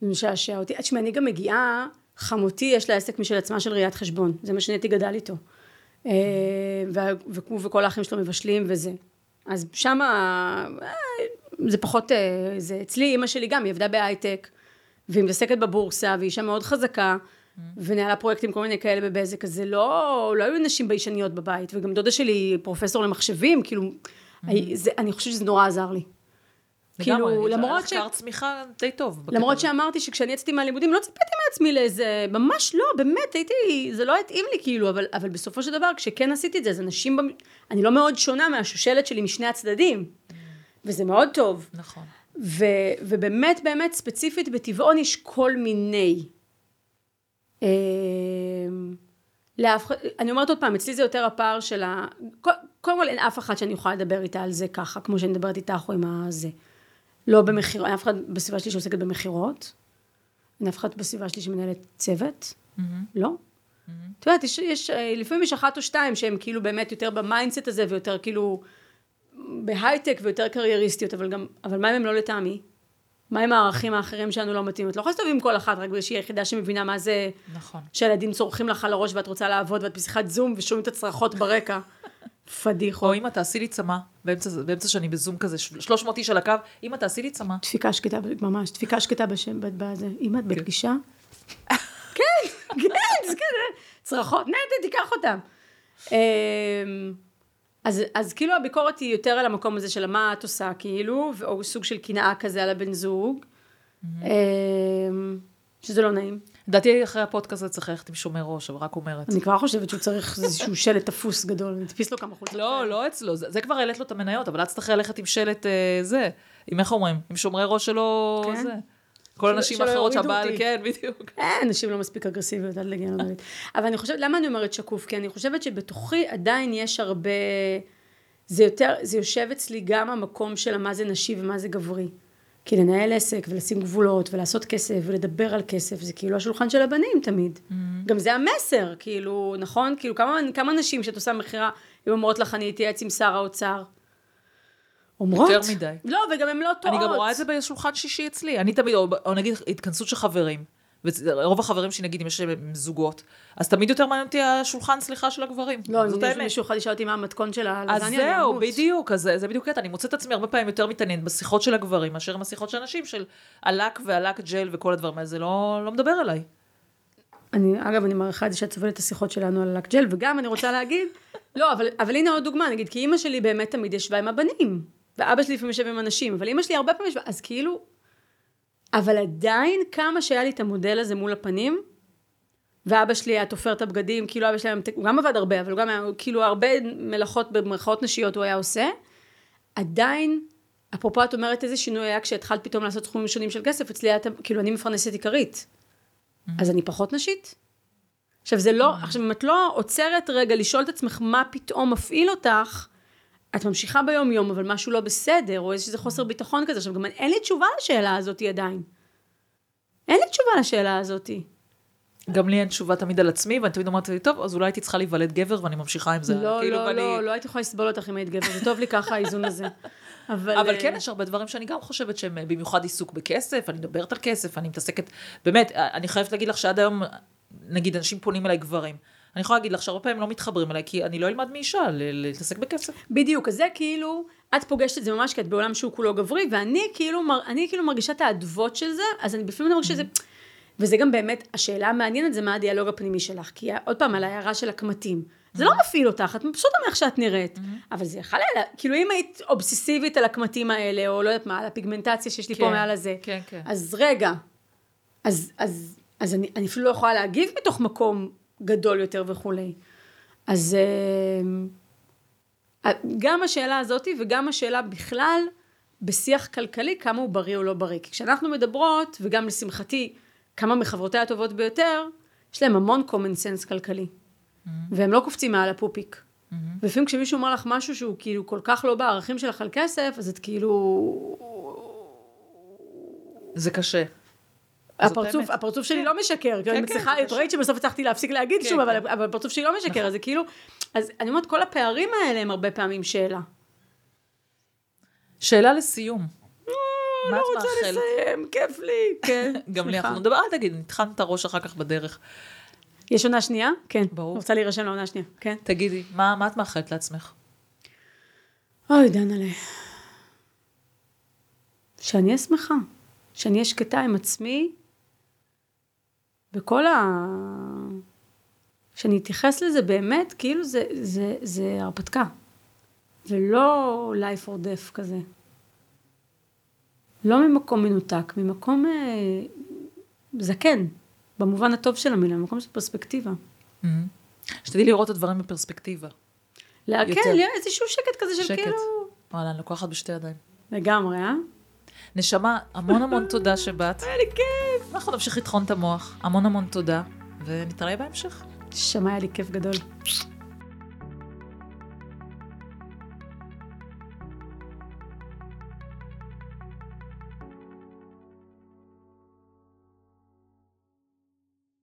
זה משעשע אותי. תשמעי, אני גם מגיעה, חמותי יש לה עסק משל עצמה של ראיית חשבון, זה מה שנטי גדל איתו. אה, וכל האחים שלו מבשלים וזה. אז שמה, אה, זה פחות, אה, זה אצלי, אימא שלי גם, היא עבדה בהייטק, והיא מתעסקת בבורסה, והיא אישה מאוד חזקה, mm. ונהלה פרויקטים כל מיני כאלה בבזק, אז זה לא, לא היו נשים ביישניות בבית, וגם דודה שלי פרופסור למחשבים, כאילו, mm. זה, אני חושבת שזה נורא עזר לי. כאילו, למרות ש... מחקר צמיחה די טוב. למרות שאמרתי שכשאני יצאתי מהלימודים לא ציפיתי מעצמי לאיזה, ממש לא, באמת, הייתי, זה לא התאים לי כאילו, אבל, אבל בסופו של דבר, כשכן עשיתי את זה, אז אנשים, במ... אני לא מאוד שונה מהשושלת שלי משני הצדדים, וזה מאוד טוב. נכון. ו, ובאמת, באמת, ספציפית בטבעון יש כל מיני. אה, לאף, אני אומרת עוד פעם, אצלי זה יותר הפער של ה... קודם כל אין אף אחת שאני יכולה לדבר איתה על זה ככה, כמו שאני מדברת איתך או עם הזה. לא במכירות, אין אף אחד בסביבה שלי שעוסקת במכירות, אין אף אחד בסביבה שלי שמנהלת צוות, mm-hmm. לא. Mm-hmm. את יודעת, יש, יש, לפעמים יש אחת או שתיים שהן כאילו באמת יותר ב mindset הזה ויותר כאילו בהייטק ויותר קרייריסטיות, אבל גם, אבל מה אם הם לא לטעמי? מה אם הערכים האחרים שלנו לא מתאים? את לא יכולה להסתובב עם כל אחת, רק בגלל שהיא היחידה שמבינה מה זה... נכון. שהילדים צורחים לך על הראש ואת רוצה לעבוד ואת בשיחת זום ושומעים את הצרחות ברקע. פדיחות. או אמא תעשי לי צמה, באמצע, באמצע שאני בזום כזה, 300 איש על הקו, אמא תעשי לי צמה. דפיקה שקטה, ממש, דפיקה שקטה בשם, בזה. אמא, את כן. בפגישה? כן, כן, זה כזה, צרחות, נטע, תיקח אותם. אמ, אז, אז כאילו הביקורת היא יותר על המקום הזה של מה את עושה, כאילו, או סוג של קנאה כזה על הבן זוג, אמ, שזה לא נעים. לדעתי אחרי הפודקאסט הזה צריך ללכת עם שומר ראש, אבל רק אומרת. אני כבר חושבת שהוא צריך איזשהו שלט תפוס גדול, נדפיס לו כמה חולצות. לא, לא אצלו, זה כבר העלית לו את המניות, אבל את צריכה ללכת עם שלט אה, זה, עם איך אומרים, עם שומרי ראש שלו כן? זה. כל הנשים האחרות שהבעל, כן, בדיוק. אין, נשים לא מספיק אגרסיביות, אל תגיע לדעת. אבל אני חושבת, למה אני אומרת שקוף? כי אני חושבת שבתוכי עדיין יש הרבה, זה יותר, זה יושב אצלי גם המקום של מה זה נשי ומה זה גברי. כי לנהל עסק ולשים גבולות ולעשות כסף ולדבר על כסף זה כאילו השולחן של הבנים תמיד. Mm-hmm. גם זה המסר, כאילו, נכון? כאילו כמה, כמה נשים שאת עושה מכירה, הן אומרות לך אני אתייעץ עם שר האוצר. אומרות? יותר מדי. לא, וגם הן לא טועות. אני גם רואה את זה בשולחן שישי אצלי. אני תמיד, או, או נגיד התכנסות של חברים. ורוב החברים שלי, נגיד, אם יש זוגות, אז תמיד יותר מעניין אותי השולחן סליחה של הגברים. לא, זאת האמת. מישהו יכול לשאול אותי מה המתכון של הלזניה, אז זהו, בדיוק, אז זה בדיוק קטע. אני מוצאת את עצמי הרבה פעמים יותר מתעניינת בשיחות של הגברים, מאשר עם השיחות של הנשים, של הלק והלק ג'ל וכל הדברים האלה, זה לא, לא מדבר אליי. אני, אגב, אני מעריכה את זה שאת סובלת את השיחות שלנו על הלק ג'ל, וגם אני רוצה להגיד, לא, אבל, אבל הנה עוד דוגמה, נגיד, כי אימא שלי באמת תמיד ישבה עם הבנים, ואבא שלי לפעמים יושב עם אנשים, אבל אימא שלי הרבה פעמים ישבה, אז כאילו, אבל עדיין כמה שהיה לי את המודל הזה מול הפנים, ואבא שלי היה תופר את הבגדים, כאילו אבא שלי, הוא גם עבד הרבה, אבל הוא גם היה, כאילו הרבה מלאכות במרכאות נשיות הוא היה עושה, עדיין, אפרופו את אומרת איזה שינוי היה כשהתחלת פתאום לעשות תחומים שונים של כסף, אצלי היה, כאילו אני מפרנסת עיקרית, mm-hmm. אז אני פחות נשית. עכשיו זה לא, mm-hmm. עכשיו אם את לא עוצרת רגע לשאול את עצמך מה פתאום מפעיל אותך, את ממשיכה ביום יום, אבל משהו לא בסדר, או איזה חוסר ביטחון כזה. עכשיו, גם אין לי תשובה לשאלה הזאת עדיין. אין לי תשובה לשאלה הזאת. גם לי אין תשובה תמיד על עצמי, ואני תמיד אומרת לי, טוב, אז אולי הייתי צריכה להיוולד גבר, ואני ממשיכה עם זה. לא, כאילו, לא, ואני... לא, לא הייתי יכולה לסבול אותך אם היית גבר, זה טוב לי ככה האיזון הזה. אבל, אבל כן, יש הרבה דברים שאני גם חושבת שהם במיוחד עיסוק בכסף, אני מדברת על כסף, אני מתעסקת, באמת, אני חייבת להגיד לך שעד היום, נגיד, אנשים פונים אליי גברים. אני יכולה להגיד לך שהרבה פעמים לא מתחברים אליי, כי אני לא אלמד מאישה להתעסק בכסף. בדיוק, אז זה כאילו, את פוגשת את זה ממש כי את בעולם שהוא כולו גברי, ואני כאילו, אני כאילו מרגישה את האדוות של זה, אז אני בפעמים מרגישה שזה... וזה גם באמת, השאלה המעניינת זה מה הדיאלוג הפנימי שלך, כי עוד פעם, על ההערה של הקמטים. זה לא מפעיל אותך, את מבסוטה מאיך שאת נראית. אבל זה יכול היה, כאילו אם היית אובססיבית על הקמטים האלה, או לא יודעת מה, על הפיגמנטציה שיש לי פה כן, מעל הזה, כן, כן. אז רגע, אז, אני אפילו לא יכולה להגיב מתוך מקום גדול יותר וכולי. אז אה, גם השאלה הזאתי וגם השאלה בכלל, בשיח כלכלי, כמה הוא בריא או לא בריא. כי כשאנחנו מדברות, וגם לשמחתי, כמה מחברותיי הטובות ביותר, יש להם המון common sense כלכלי. והם לא קופצים מעל הפופיק. ולפעמים כשמישהו אומר לך משהו שהוא כאילו כל כך לא בערכים שלך על כסף, אז את כאילו... זה קשה. הפרצוף. הפרצוף שלי לא משקר, כי כן, אני כן, את ראית שבסוף הצלחתי להפסיק להגיד כן, שוב, אבל כן. אבל הפרצוף שלי לא משקר, אז זה כאילו, אז אני אומרת, כל הפערים האלה הם הרבה פעמים שאלה. שאלה לסיום. מה לא רוצה? לסיים, כיף לי, כן. גם לי. אנחנו נדבר, אל תגיד, נטחן את הראש אחר כך בדרך. יש עונה שנייה? כן. ברור. רוצה להירשם לעונה שנייה, כן. תגידי, מה מה את מאחלת לעצמך? אוי, דנה'לה. שאני אהיה שמחה. שאני אהיה שקטה עם עצמי. וכל ה... שאני אתייחס לזה באמת, כאילו זה, זה, זה הרפתקה. ולא life or death כזה. לא ממקום מנותק, ממקום אה, זקן, במובן הטוב של המילה, ממקום של פרספקטיבה. שתדעי לראות את הדברים בפרספקטיבה. לה-. כן, איזשהו שקט כזה של שקט. כאילו... וואלה, אני לוקחת בשתי ידיים. לגמרי, אה? נשמה, המון המון תודה שבאת. היה לי כיף. אנחנו נמשיך לטחון את המוח. המון המון תודה, ונתראה בהמשך. שמע, היה לי כיף גדול.